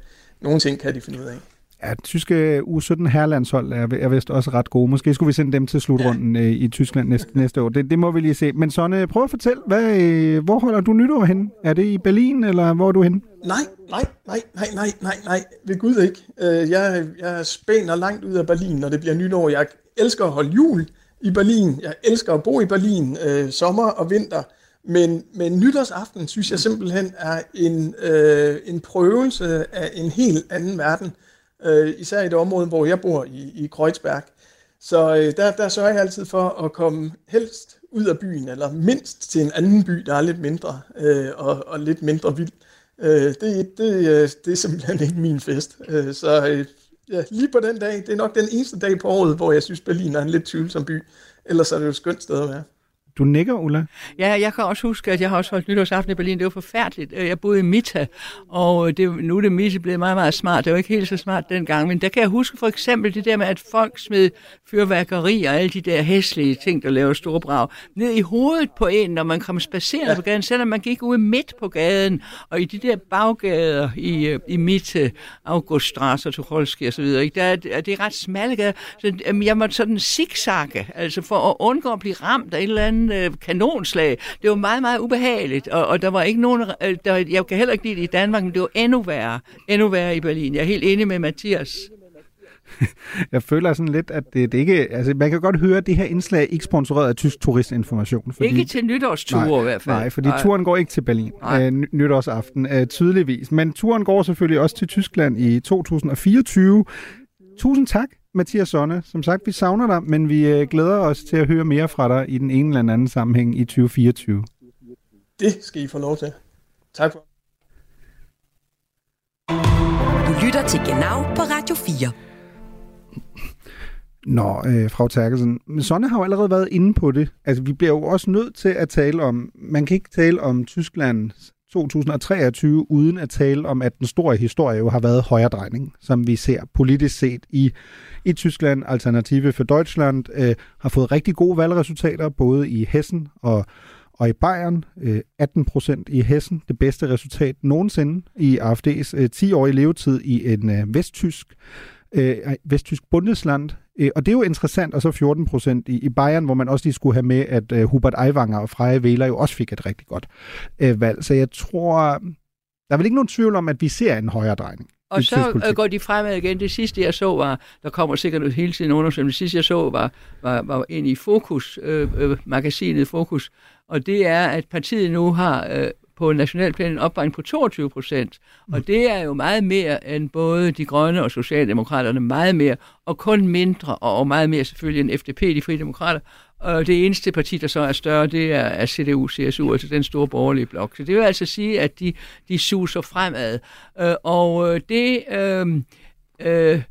nogle ting kan de finde ud af. Ja, tyske U17 herrelandshold er, er vist også ret gode. Måske skulle vi sende dem til slutrunden ja. Øh, i Tyskland næste, næste år. Det, det må vi lige se. Men Sonne, prøv at fortælle, hvad, øh, hvor holder du nytår hen? Er det i Berlin, eller hvor er du henne? Nej, nej, nej, nej, nej, nej, nej. Ved Gud ikke. Øh, jeg, jeg spænder langt ud af Berlin, når det bliver nytår. Jeg elsker at holde jul i Berlin. Jeg elsker at bo i Berlin øh, sommer og vinter. Men, men nytårsaften synes jeg simpelthen er en, øh, en prøvelse af en helt anden verden øh, især i det område, hvor jeg bor i, i Kreuzberg. Så øh, der, der sørger jeg altid for at komme helst ud af byen, eller mindst til en anden by, der er lidt mindre øh, og, og lidt mindre vild. Øh, det, det, øh, det er simpelthen ikke min fest. Øh, så øh, ja, lige på den dag, det er nok den eneste dag på året, hvor jeg synes, Berlin er en lidt tvivlsom by. Ellers er det jo et skønt sted at være. Du nikker, Ulla. Ja, jeg kan også huske, at jeg har også holdt nytårsaften i Berlin. Det var forfærdeligt. Øh, jeg boede i Mita, og det, nu er det Mita blevet meget, meget smart. Det var ikke helt så smart dengang, men der kan jeg huske for eksempel det der med, at folk smed fyrværkeri og alle de der hæslige ting, der laver store brag, ned i hovedet på en, når man kom spacerende ja. på gaden, selvom man gik ude midt på gaden, og i de der baggader i, øh, i Mitte, Auguststrasse Tucholsky og så videre, ikke? Der, er, det er ret smalle gader, så jeg måtte sådan zigzagge, altså for at undgå at blive ramt af et eller andet øh, kanonslag. Det var meget, meget ubehageligt, og, og der var ikke nogen, øh, der, jeg kan heller ikke lide det i Danmark, men det var endnu værre, endnu værre i Berlin. Jeg er helt enig med Mathias. jeg føler sådan lidt, at det, det ikke... Altså, man kan godt høre, at det her indslag er ikke sponsoreret af tysk turistinformation. Fordi, ikke til nytårsture nej, i hvert fald. Nej, fordi nej. turen går ikke til Berlin øh, nytårsaften, øh, tydeligvis. Men turen går selvfølgelig også til Tyskland i 2024. Tusind tak, Mathias Sonne. Som sagt, vi savner dig, men vi øh, glæder os til at høre mere fra dig i den ene eller anden sammenhæng i 2024. Det skal I få lov til. Tak for. Du lytter til Genau på Radio 4. Nå, øh, frau Terkelsen, men Sonne har jo allerede været inde på det. Altså, vi bliver jo også nødt til at tale om, man kan ikke tale om Tysklands 2023, uden at tale om, at den store historie jo har været højredrejning, som vi ser politisk set i, i Tyskland. Alternative for Deutschland øh, har fået rigtig gode valgresultater, både i Hessen og, og i Bayern. Øh, 18 procent i Hessen, det bedste resultat nogensinde i AFD's øh, 10-årige levetid i en øh, vesttysk, øh, vesttysk bundesland. Øh, og det er jo interessant, og så 14 procent i, i Bayern, hvor man også lige skulle have med, at uh, Hubert Aiwanger og Freie Wähler jo også fik et rigtig godt uh, valg. Så jeg tror, der er vel ikke nogen tvivl om, at vi ser en højere drejning. Og så øh, går de fremad igen. Det sidste, jeg så, var, der kommer sikkert ud hele tiden undersøgelse, det sidste, jeg så, var, var, var ind i Fokus, øh, øh, magasinet Fokus, og det er, at partiet nu har øh, på nationalplan en opbakning på 22 procent. Og det er jo meget mere end både de grønne og socialdemokraterne, meget mere, og kun mindre, og meget mere selvfølgelig end FDP, de frie demokrater. Og det eneste parti, der så er større, det er, er CDU, CSU, altså den store borgerlige blok. Så det vil altså sige, at de, de suser fremad. Øh, og øh, det... Øh, øh,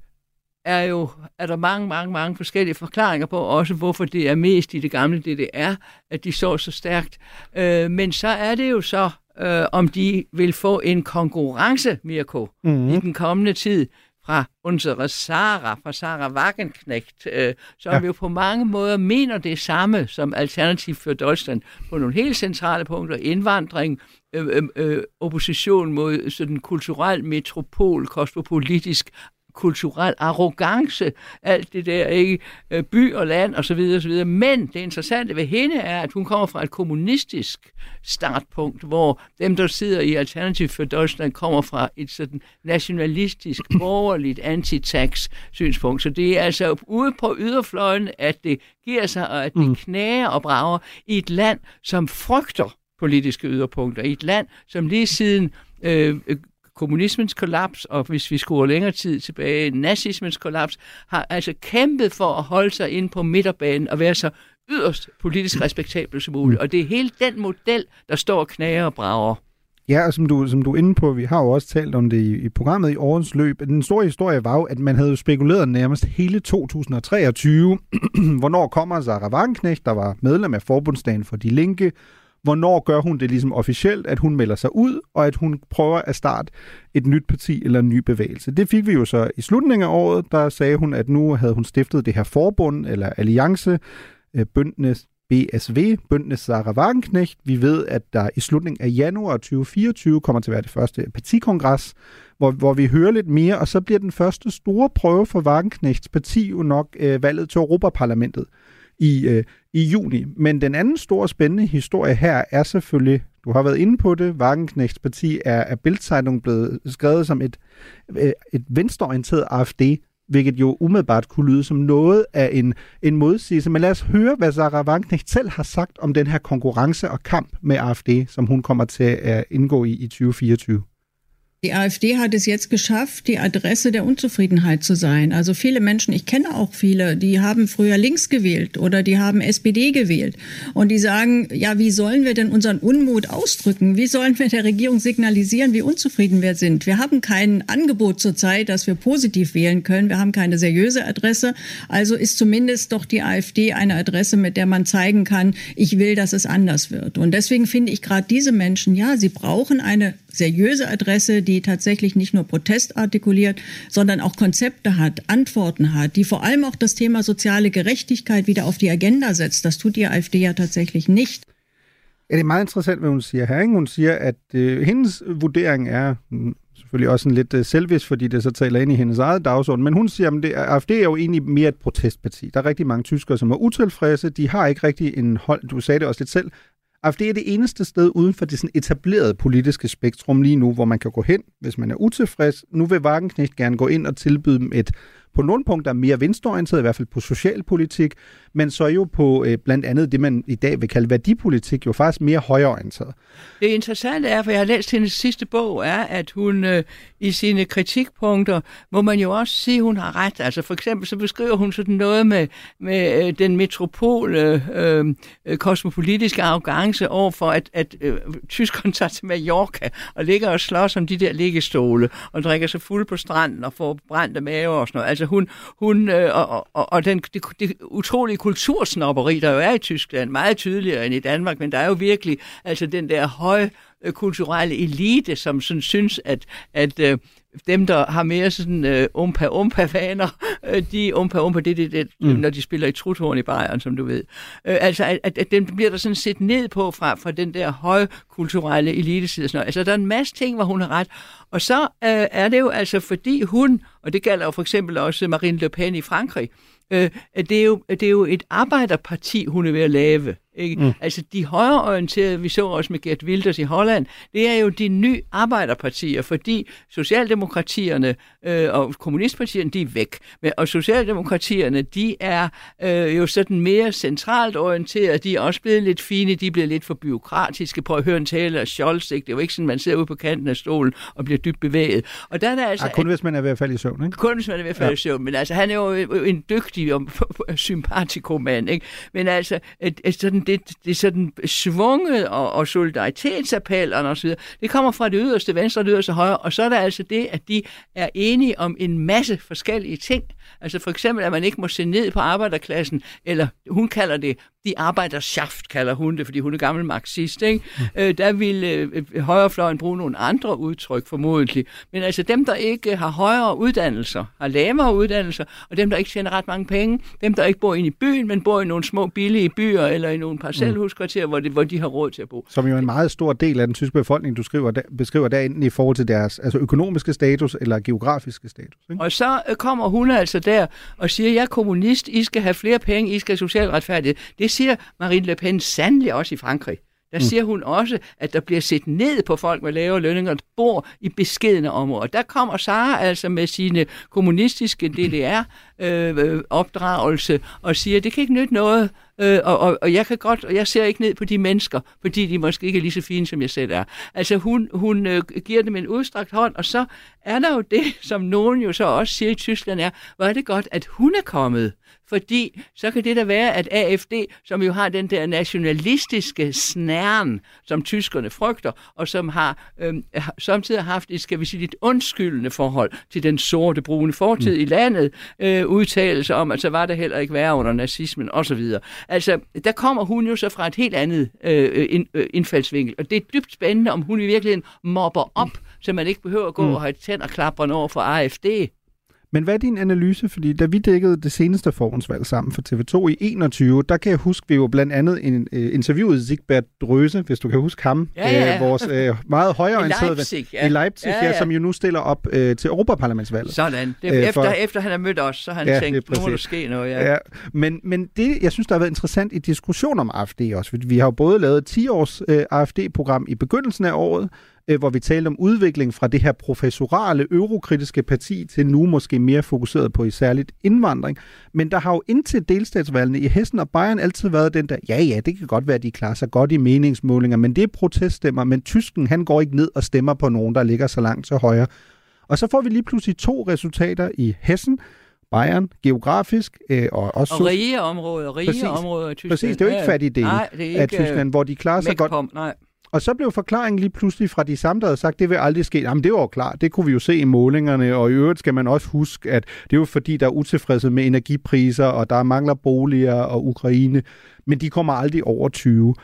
er jo er der mange, mange, mange forskellige forklaringer på, også hvorfor det er mest i det gamle DDR, at de så så stærkt. Øh, men så er det jo så, øh, om de vil få en konkurrence, Mirko, mm-hmm. i den kommende tid fra unsere Sarah, fra Sarah Wagenknecht, øh, som ja. jo på mange måder mener det samme som Alternativ for Deutschland på nogle helt centrale punkter. Indvandring, øh, øh, øh opposition mod sådan kulturel metropol, kosmopolitisk kulturel arrogance, alt det der, ikke? Øh, by og land og så videre, og så videre. Men det interessante ved hende er, at hun kommer fra et kommunistisk startpunkt, hvor dem, der sidder i Alternativ for Deutschland, kommer fra et sådan nationalistisk, borgerligt anti-tax synspunkt. Så det er altså ude på yderfløjen, at det giver sig, og at det mm. knager og brager i et land, som frygter politiske yderpunkter, i et land, som lige siden øh, kommunismens kollaps, og hvis vi skruer længere tid tilbage, nazismens kollaps, har altså kæmpet for at holde sig ind på midterbanen og være så yderst politisk respektabel som muligt. Og det er hele den model, der står og knager og brager. Ja, og som du, som du er inde på, vi har jo også talt om det i, i programmet i årens løb. Den store historie var jo, at man havde spekuleret nærmest hele 2023. Hvornår kommer Sarah Wagenknecht, der var medlem af Forbundsdagen for De Linke, hvornår gør hun det ligesom officielt, at hun melder sig ud, og at hun prøver at starte et nyt parti eller en ny bevægelse. Det fik vi jo så i slutningen af året, der sagde hun, at nu havde hun stiftet det her forbund eller alliance, øh, Bøndenes BSV, Bøndenes Sarah Wagenknecht. Vi ved, at der i slutningen af januar 2024 kommer til at være det første partikongres, hvor, hvor vi hører lidt mere, og så bliver den første store prøve for Wagenknechts parti jo nok øh, valget til Europaparlamentet i, øh, i juni. Men den anden store spændende historie her er selvfølgelig, du har været inde på det, Wagenknechts parti er af Bildzeitung blevet skrevet som et, øh, et venstreorienteret AFD, hvilket jo umiddelbart kunne lyde som noget af en, en modsigelse. Men lad os høre, hvad Sarah Wagenknecht selv har sagt om den her konkurrence og kamp med AFD, som hun kommer til at indgå i i 2024. Die AfD hat es jetzt geschafft, die Adresse der Unzufriedenheit zu sein. Also viele Menschen, ich kenne auch viele, die haben früher links gewählt oder die haben SPD gewählt. Und die sagen, ja, wie sollen wir denn unseren Unmut ausdrücken? Wie sollen wir der Regierung signalisieren, wie unzufrieden wir sind? Wir haben kein Angebot zurzeit, dass wir positiv wählen können. Wir haben keine seriöse Adresse. Also ist zumindest doch die AfD eine Adresse, mit der man zeigen kann, ich will, dass es anders wird. Und deswegen finde ich gerade diese Menschen, ja, sie brauchen eine seriöse Adresse, die tatsächlich nicht nur Protest artikuliert, sondern auch Konzepte hat, Antworten hat, die vor allem auch das Thema soziale Gerechtigkeit wieder auf die Agenda setzt. Das tut die AfD ja tatsächlich nicht. Ja, det er meget interessant, hvad hun siger her. Ikke? Hun siger, at øh, hendes vurdering er selvfølgelig også en lidt øh, selvis, fordi det så taler ind i hendes eget dagsorden, men hun siger, at AFD er jo egentlig mere et protestparti. Der er rigtig mange tyskere, som er utilfredse. De har ikke rigtig en hold, du sagde det også lidt selv, Altså, AFD er det eneste sted uden for det sådan etablerede politiske spektrum lige nu, hvor man kan gå hen, hvis man er utilfreds. Nu vil Wagenknecht gerne gå ind og tilbyde dem et på nogle punkter mere venstreorienteret, i hvert fald på socialpolitik, men så jo på øh, blandt andet det, man i dag vil kalde værdipolitik, jo faktisk mere højreorienteret. Det interessante er, for jeg har læst hendes sidste bog, er, at hun øh, i sine kritikpunkter, må man jo også sige, at hun har ret. Altså for eksempel så beskriver hun sådan noget med, med øh, den metropole øh, øh, kosmopolitiske arrogance over for, at, at øh, tyskerne tager til Mallorca og ligger og slås om de der liggestole og drikker sig fuld på stranden og får brændte mave og sådan noget. Altså hun, hun øh, og, og, og den, det, det utrolige kultursnopperi, der jo er i Tyskland, meget tydeligere end i Danmark, men der er jo virkelig altså den der høje øh, kulturelle elite, som sådan synes, at, at øh, dem, der har mere sådan øh, umpa-umpa-vaner, øh, de umpa-umpa, det er det, det mm. når de spiller i truthorn i Bayern, som du ved. Øh, altså, at, at, at dem bliver der sådan set ned på fra, fra den der høje kulturelle eliteside. Sådan noget. Altså, der er en masse ting, hvor hun har ret. Og så øh, er det jo altså, fordi hun, og det gælder jo for eksempel også Marine Le Pen i Frankrig, øh, Øh, det, er jo, det er jo et arbejderparti, hun er ved at lave. Ikke? Mm. Altså de højreorienterede, vi så også med Gert Wilders i Holland, det er jo de nye arbejderpartier, fordi Socialdemokratierne øh, og kommunistpartierne, de er væk. Men, og Socialdemokratierne, de er øh, jo sådan mere centralt orienteret, de er også blevet lidt fine, de bliver lidt for byråkratiske. Prøv at høre en tale af Scholz, ikke? det er jo ikke sådan, man sidder ude på kanten af stolen og bliver dybt bevæget. Og der er der altså, ja, kun hvis man er ved at falde i søvn, ikke? Kun hvis man er ved at falde ja. i søvn, men altså han er jo en dygtig og sympatikomand, ikke? Men altså, sådan det, det sådan svunget og, og solidaritetsappellerne osv., det kommer fra det yderste venstre og det yderste højre, og så er der altså det, at de er enige om en masse forskellige ting. Altså for eksempel, at man ikke må se ned på arbejderklassen, eller hun kalder det, de arbejderschaft kalder hun det, fordi hun er gammel marxist, ikke? Mm. Øh, der vil øh, højrefløjen bruge nogle andre udtryk formodentlig. Men altså dem, der ikke har højere uddannelser, har lavere uddannelser, og dem, der ikke tjener ret mange penge, dem, der ikke bor inde i byen, men bor i nogle små billige byer, eller i nogle parcelhuskvarterer, mm. hvor, det, hvor de har råd til at bo. Som jo en meget stor del af den tyske befolkning, du skriver, der, beskriver der enten i forhold til deres altså økonomiske status eller geografiske status. Ikke? Og så øh, kommer hun altså der og siger, jeg er kommunist, I skal have flere penge, I skal have social retfærdighed. Det siger Marine Le Pen sandelig også i Frankrig. Der mm. siger hun også, at der bliver set ned på folk med lave lønninger, der bor i beskedende områder. Der kommer Sara altså med sine kommunistiske DDR-opdragelse øh, og siger, det kan ikke nytte noget, øh, og, og, og jeg kan godt, og jeg ser ikke ned på de mennesker, fordi de måske ikke er lige så fine, som jeg selv er. Altså hun, hun øh, giver dem en udstrakt hånd, og så er der jo det, som nogen jo så også siger i Tyskland er, hvor er det godt, at hun er kommet fordi så kan det da være, at AFD, som jo har den der nationalistiske snæren, som tyskerne frygter, og som har øhm, samtidig haft et, skal vi sige, et undskyldende forhold til den sorte brune fortid mm. i landet, øh, udtalelse om, at så var det heller ikke værre under nazismen osv. Altså, der kommer hun jo så fra et helt andet øh, ind, øh, indfaldsvinkel, og det er dybt spændende, om hun i virkeligheden mobber op, så man ikke behøver at gå mm. og have tænder klaprende over for AFD. Men hvad er din analyse? Fordi da vi dækkede det seneste forhåndsvalg sammen for TV2 i 21, der kan jeg huske, vi jo blandt andet en, uh, interviewede Sigbert Drøse, hvis du kan huske ham, ja, ja. Uh, vores uh, meget højorienterede I Leipzig, ja. i Leipzig ja, ja. som jo nu stiller op uh, til Europaparlamentsvalget. Sådan. Det uh, efter, for, efter han har mødt os, så har han ja, tænkt, nu må der ske noget. Ja. Ja. Men, men det, jeg synes, der har været interessant i diskussion om AFD også. Vi har jo både lavet et 10-års uh, AFD-program i begyndelsen af året, øh, hvor vi talte om udvikling fra det her professorale eurokritiske parti til nu måske mere fokuseret på i særligt indvandring. Men der har jo indtil delstatsvalgene i Hessen og Bayern altid været den der, ja ja, det kan godt være, at de klarer sig godt i meningsmålinger, men det er proteststemmer, men tysken han går ikke ned og stemmer på nogen, der ligger så langt til højre. Og så får vi lige pludselig to resultater i Hessen, Bayern, geografisk øh, og også... Og rige områder, rige Præcis. områder af Tyskland. Præcis, det er jo ikke fattige dele nej, det er ikke, af Tyskland, hvor de klarer sig godt. Nej. Og så blev forklaringen lige pludselig fra de samme, der havde sagt, det vil aldrig ske. Jamen det var jo klart, det kunne vi jo se i målingerne, og i øvrigt skal man også huske, at det er jo fordi, der er utilfredshed med energipriser, og der mangler boliger og Ukraine, men de kommer aldrig over 20.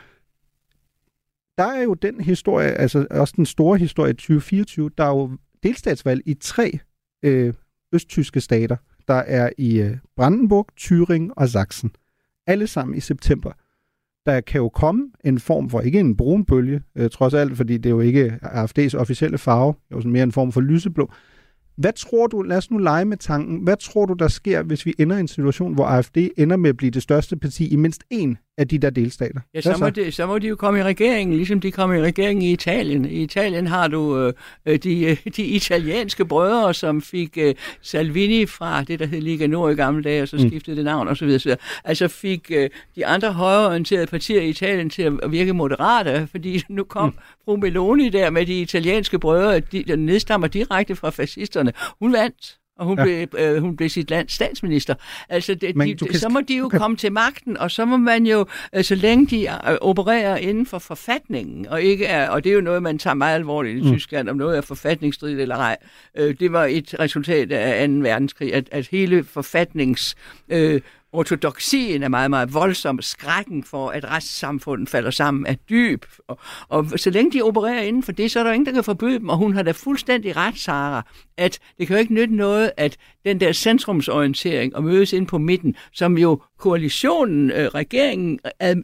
Der er jo den historie, altså også den store historie i 2024, der er jo delstatsvalg i tre øh, østtyske stater. Der er i øh, Brandenburg, Thüringen og Sachsen. Alle sammen i september der kan jo komme en form for, ikke en brun bølge, øh, trods alt, fordi det er jo ikke AFD's officielle farve, det er jo sådan mere en form for lyseblå. Hvad tror du, lad os nu lege med tanken, hvad tror du, der sker, hvis vi ender i en situation, hvor AFD ender med at blive det største parti i mindst én af de der delstater? Ja, så må, de, så må de jo komme i regeringen, ligesom de kom i regeringen i Italien. I Italien har du øh, de, øh, de italienske brødre, som fik øh, Salvini fra det, der hed Liga Nord i gamle dage, og så skiftede det navn osv. Så altså fik øh, de andre højreorienterede partier i Italien til at virke moderate, fordi nu kom mm. fru Meloni der med de italienske brødre, de, der nedstammer direkte fra fascisterne. Hun vandt og hun, ja. blev, øh, hun blev sit lands statsminister. Altså, det, de, kan, så må de jo kan... komme til magten, og så må man jo, øh, så længe de øh, opererer inden for forfatningen, og ikke er, og det er jo noget, man tager meget alvorligt i mm. Tyskland, om noget er forfatningsstridigt eller ej. Øh, det var et resultat af 2. verdenskrig, at, at hele forfatnings... Øh, ortodoxien er meget, meget voldsom. Skrækken for, at retssamfundet falder sammen, er dyb. Og, og så længe de opererer inden for det, så er der ingen, der kan forbyde dem. Og hun har da fuldstændig ret, Sara, at det kan jo ikke nytte noget, at den der centrumsorientering og mødes ind på midten, som jo koalitionen, øh, regeringen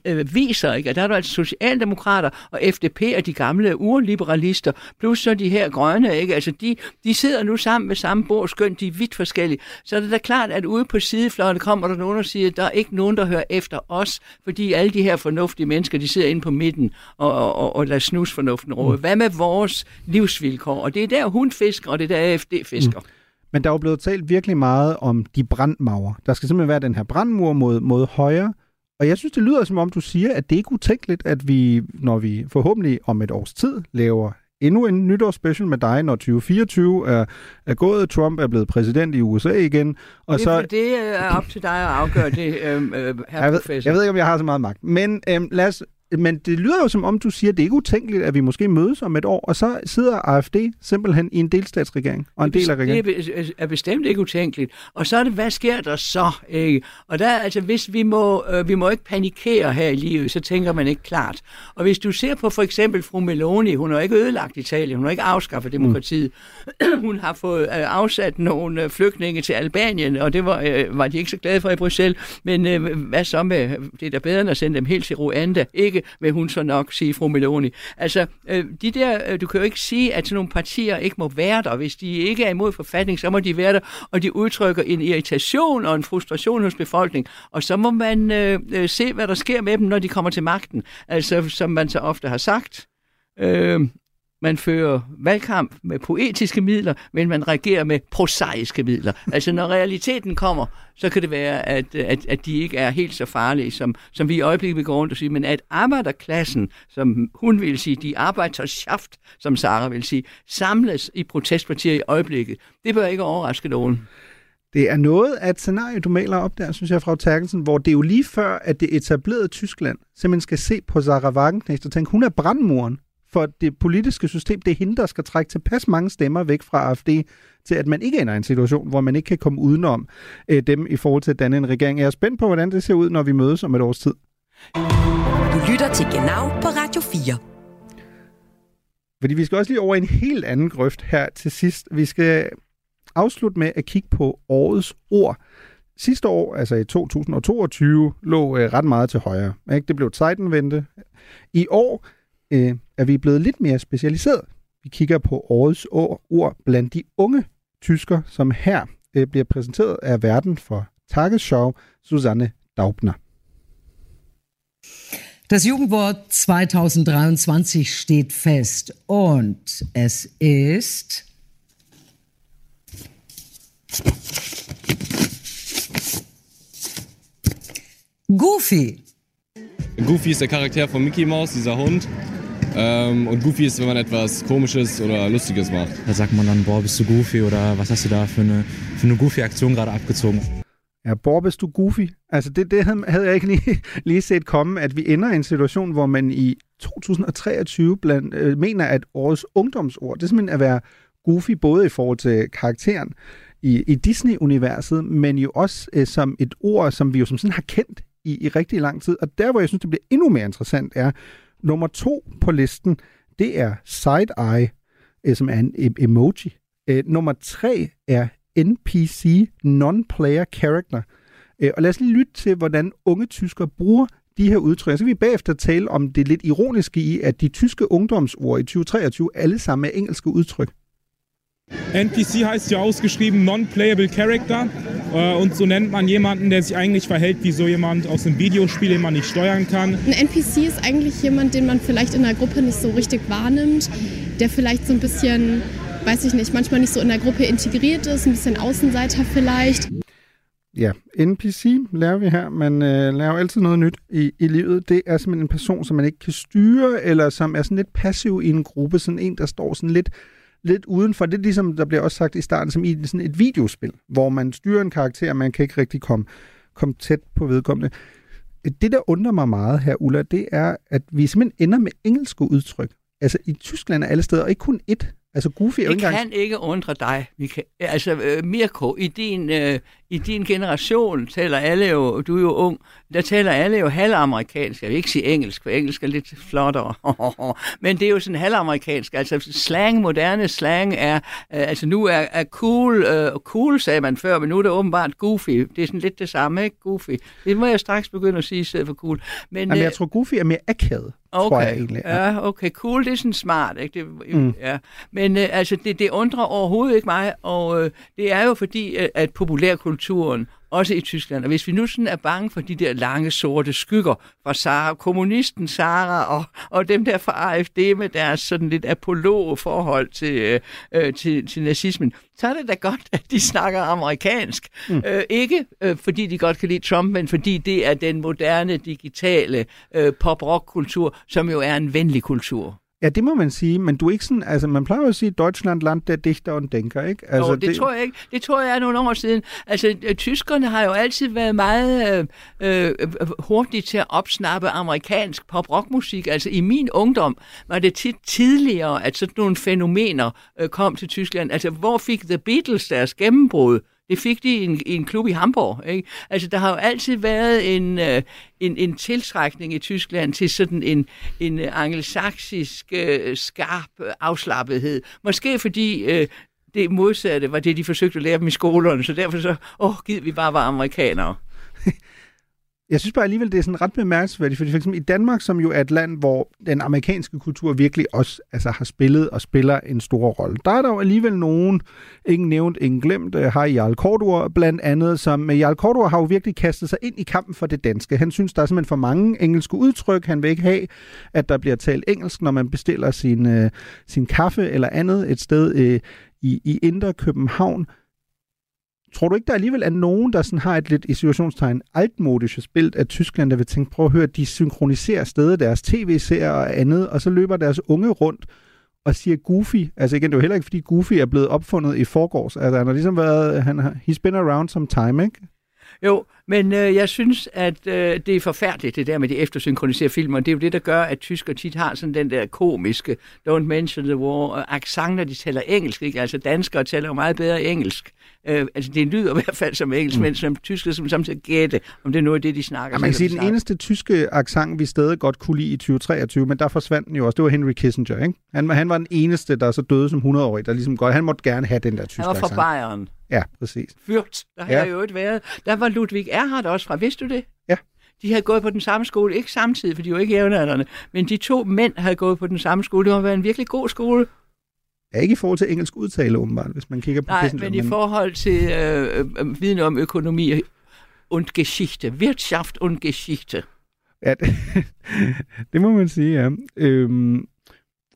øh, viser, ikke? at der er der altså socialdemokrater og FDP og de gamle urliberalister, plus så de her grønne, ikke? altså de, de sidder nu sammen ved samme bord, skønt de er vidt forskellige. Så er det da klart, at ude på sidefløjene kommer der nogen og siger, der er ikke nogen, der hører efter os, fordi alle de her fornuftige mennesker, de sidder inde på midten og, og, og, og lader snusfornuften råde. Mm. Hvad med vores livsvilkår? Og det er der, hun fisker, og det er der, AFD fisker. Mm. Men der er jo blevet talt virkelig meget om de brandmauer. Der skal simpelthen være den her brandmur mod, mod højre. Og jeg synes, det lyder som om, du siger, at det ikke er utænkeligt, at vi, når vi forhåbentlig om et års tid laver endnu en nytårsspecial med dig, når 2024 er, er gået. Trump er blevet præsident i USA igen. Og det, så, det er op til dig at afgøre det, øh, øh, herre jeg ved, professor. Jeg ved ikke, om jeg har så meget magt. Men øh, lad os men det lyder jo som om, du siger, at det ikke er utænkeligt, at vi måske mødes om et år, og så sidder AFD simpelthen i en delstatsregering og en del af regeringen. Det er bestemt ikke utænkeligt. Og så er det, hvad sker der så? Ikke? Og der, altså, hvis vi må, øh, vi må ikke panikere her i livet, så tænker man ikke klart. Og hvis du ser på for eksempel fru Meloni, hun har ikke ødelagt Italien, hun har ikke afskaffet demokratiet. Mm. hun har fået øh, afsat nogle øh, flygtninge til Albanien, og det var, øh, var de ikke så glade for i Bruxelles. Men øh, hvad så med, det er da bedre end at sende dem helt til Rwanda. Ikke ikke, vil hun så nok sige, fru Meloni. Altså, øh, de der, øh, du kan jo ikke sige, at sådan nogle partier ikke må være der. Hvis de ikke er imod forfatning, så må de være der, og de udtrykker en irritation og en frustration hos befolkningen. Og så må man øh, øh, se, hvad der sker med dem, når de kommer til magten. Altså, som man så ofte har sagt, øh, man fører valgkamp med poetiske midler, men man reagerer med prosaiske midler. Altså når realiteten kommer, så kan det være, at, at, at de ikke er helt så farlige, som, som vi i øjeblikket vil gå rundt og sige, men at arbejderklassen, som hun vil sige, de arbejderschaft, som Sara vil sige, samles i protestpartier i øjeblikket, det bør ikke overraske nogen. Det er noget af et scenarie, du maler op der, synes jeg, fra Terkelsen, hvor det er jo lige før, at det etablerede Tyskland simpelthen skal se på Sarah Wagenknecht og tænke, hun er brandmuren for det politiske system. Det er hende, der skal trække tilpas mange stemmer væk fra AFD, til at man ikke ender i en situation, hvor man ikke kan komme udenom øh, dem i forhold til at danne en regering. Jeg er spændt på, hvordan det ser ud, når vi mødes om et års tid. Du lytter til Genau på Radio 4. Fordi vi skal også lige over en helt anden grøft her til sidst. Vi skal afslutte med at kigge på årets ord. Sidste år, altså i 2022, lå øh, ret meget til højre. Ikke? Det blev Zeitenwende. I år øh, er vi blevet lidt mere specialiseret. Vi kigger på årets ord, ord blandt de unge tysker, som her øh, bliver præsenteret af verden for Tagesschau, Susanne Daubner. Das Jugendwort 2023 steht fest und es ist Goofy. Goofy ist der Charakter von Mickey Mouse, dieser Hund. Ähm, und Goofy ist, wenn man etwas Komisches oder Lustiges macht. Da sagt man dann, boah, bist du Goofy oder was hast du da für eine, für eine Goofy-Aktion gerade abgezogen? Ja, Bob, hvis du goofy. Altså, det, det havde, havde jeg ikke lige, lige set komme, at vi ender i en situation, hvor man i 2023 blandt, øh, mener, at årets ungdomsord, det er simpelthen at være goofy, både i forhold til karakteren i, i Disney-universet, men jo også øh, som et ord, som vi jo som sådan har kendt i, i rigtig lang tid. Og der, hvor jeg synes, det bliver endnu mere interessant, er nummer to på listen, det er side-eye, øh, som er en emoji. Øh, nummer tre er NPC, Non-Player Character. Øh, og lad os lige lytte til, hvordan unge tyskere bruger de her udtryk. Så vi bagefter tale om det lidt ironiske i, at de tyske ungdomsord i 2023 alle sammen er engelske udtryk. NPC heißt ja ausgeschrieben Non-Playable Character und so nennt man jemanden, der sich eigentlich verhält wie so jemand aus einem Videospiel, den man nicht steuern kann. Ein NPC ist eigentlich jemand, den man vielleicht in der Gruppe nicht so richtig wahrnimmt, der vielleicht so ein bisschen weiß ich nicht, manchmal nicht so in der Gruppe integriert ist, ein bisschen Außenseiter vielleicht. Ja, NPC lærer vi her. Man øh, lærer jo altid noget nyt i, i livet. Det er simpelthen en person, som man ikke kan styre, eller som er sådan lidt passiv i en gruppe. Sådan en, der står sådan lidt, lidt udenfor. Det er ligesom, der bliver også sagt i starten, som i sådan et videospil, hvor man styrer en karakter, og man kan ikke rigtig komme, komme tæt på vedkommende. Det, der undrer mig meget her, Ulla, det er, at vi simpelthen ender med engelske udtryk. Altså i Tyskland er alle steder, og ikke kun ét. Altså Goofy er Det ikke engang... kan ikke undre dig, Michael. Altså, øh, Mirko, i din, øh, i din generation taler alle jo, du er jo ung, der taler alle jo halvamerikansk. Jeg vil ikke sige engelsk, for engelsk er lidt flottere. Men det er jo sådan halvamerikansk. Altså slang, moderne slang er, øh, altså nu er, er cool, øh, cool sagde man før, men nu er det åbenbart goofy. Det er sådan lidt det samme, ikke? Goofy. Det må jeg straks begynde at sige i stedet for cool. Men, Jamen, øh, jeg tror, Goofy er mere akavet, Okay, tror jeg egentlig. ja, okay, cool, det er sådan smart, ikke? Det, Mm. ja. Men øh, altså, det, det undrer overhovedet ikke mig, og øh, det er jo fordi, øh, at populærkulturen, også i Tyskland, og hvis vi nu sådan er bange for de der lange sorte skygger fra Sarah, kommunisten Sarah og, og dem der fra AFD med deres sådan lidt apolog forhold til, øh, øh, til, til nazismen, så er det da godt, at de snakker amerikansk. Mm. Øh, ikke øh, fordi de godt kan lide Trump, men fordi det er den moderne, digitale øh, pop-rock-kultur, som jo er en venlig kultur. Ja, det må man sige, men du er ikke sådan, altså man plejer jo at sige, Deutschland land der digter og denker, ikke? Altså, Altså, det, det tror jeg ikke. Det tror jeg er nogle år siden. Altså, øh, tyskerne har jo altid været meget øh, øh, hurtige til at opsnappe amerikansk pop-rock-musik. Altså, i min ungdom var det tit tidligere, at sådan nogle fænomener øh, kom til Tyskland. Altså, hvor fik The Beatles deres gennembrud? Det fik de i en, i en klub i Hamburg. Ikke? Altså, der har jo altid været en, øh, en, en tiltrækning i Tyskland til sådan en, en angelsaksisk, øh, skarp øh, afslappethed. Måske fordi øh, det modsatte var det, de forsøgte at lære dem i skolerne, så derfor så, åh, giv vi bare var amerikanere. Jeg synes bare alligevel, det er sådan ret bemærkelsesværdigt, fordi for eksempel i Danmark, som jo er et land, hvor den amerikanske kultur virkelig også altså, har spillet og spiller en stor rolle, der er der jo alligevel nogen, ingen nævnt, ingen glemt, øh, har Jarl Kortor blandt andet, som Jarl Kortor har jo virkelig kastet sig ind i kampen for det danske. Han synes, der er simpelthen for mange engelske udtryk. Han vil ikke have, at der bliver talt engelsk, når man bestiller sin, øh, sin kaffe eller andet et sted øh, i, i Indre København. Tror du ikke, der alligevel er nogen, der sådan har et lidt i situationstegn altmodiske spil af Tyskland, der vil tænke, prøv at høre, de synkroniserer stadig deres tv-serier og andet, og så løber deres unge rundt og siger Goofy. Altså igen, det er jo heller ikke, fordi Goofy er blevet opfundet i forgårs. Altså han har ligesom været, han har, he's been around some time, ikke? Jo, men øh, jeg synes, at øh, det er forfærdeligt, det der med de eftersynkroniserede filmer. Det er jo det, der gør, at tysker tit har sådan den der komiske, don't mention the war, og accent, når de taler engelsk. Ikke? Altså danskere taler jo meget bedre engelsk. Øh, altså det lyder i hvert fald som engelsk, mm. som tysker som samtidig gætte, om det er noget af det, de snakker. Ja, man kan sige, de den eneste tyske accent, vi stadig godt kunne lide i 2023, men der forsvandt den jo også. Det var Henry Kissinger, ikke? Han, han var den eneste, der så døde som 100-årig, der ligesom godt, han måtte gerne have den der tyske Han var fra accent. Bayern. Ja, præcis. Fyrt, der har Ja. jeg jo ikke været. Der var Ludwig Erhard også fra, vidste du det? Ja. De havde gået på den samme skole, ikke samtidig, for de var ikke jævnaldrende, men de to mænd havde gået på den samme skole. Det været en virkelig god skole. Ja, ikke i forhold til engelsk udtale, åbenbart, hvis man kigger på Nej, Kissinger. men i forhold til øh, øh, viden om økonomi und Geschichte, Wirtschaft und Geschichte. Ja, det, det må man sige, ja. Øhm,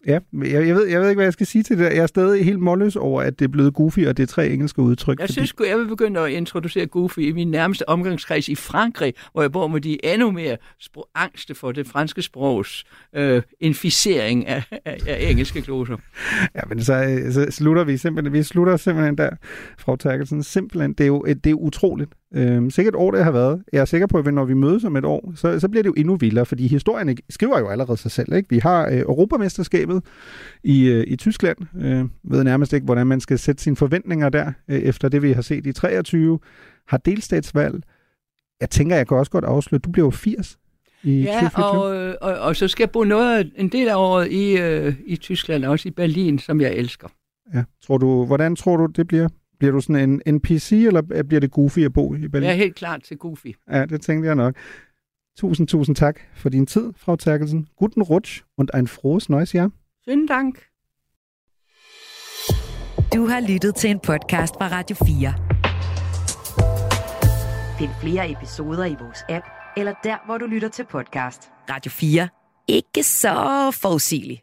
ja, jeg, jeg, ved, jeg ved ikke, hvad jeg skal sige til det. Jeg er stadig helt målløs over, at det er blevet goofy, og det er tre engelske udtryk. Jeg synes sgu, jeg vil begynde at introducere Goofy i min nærmeste omgangskreds i Frankrig, hvor jeg bor med de endnu mere spro- angste for det franske sprogs øh, inficering af, af, af engelske gloser. Ja, men så, så slutter vi simpelthen, vi slutter simpelthen der, frau Terkelsen, simpelthen, det er jo det er utroligt. Øhm, sikkert et år, det har været. Jeg er sikker på, at når vi mødes om et år, så, så bliver det jo endnu vildere, fordi historien skriver jo allerede sig selv. Ikke? Vi har øh, Europamesterskabet i, øh, i Tyskland. Øh, ved nærmest ikke, hvordan man skal sætte sine forventninger der, øh, efter det vi har set i 23. Har delstatsvalg. Jeg tænker, jeg kan også godt afsløre, du bliver jo 80 i Ja, 2024. og, øh, og, og så skal jeg bo noget, en del af året i, øh, i Tyskland, også i Berlin, som jeg elsker. Ja. Tror du, hvordan tror du, det bliver? Bliver du sådan en NPC, eller bliver det goofy at bo i Berlin? Jeg er helt klar til Goofy. Ja, det tænkte jeg nok. Tusind, tusind tak for din tid, Frau Terkelsen. Guten Rutsch und ein frohes neues Jahr. Vielen Dank. Du har lyttet til en podcast fra Radio 4. Find flere episoder i vores app, eller der, hvor du lytter til podcast. Radio 4. Ikke så forudsigeligt.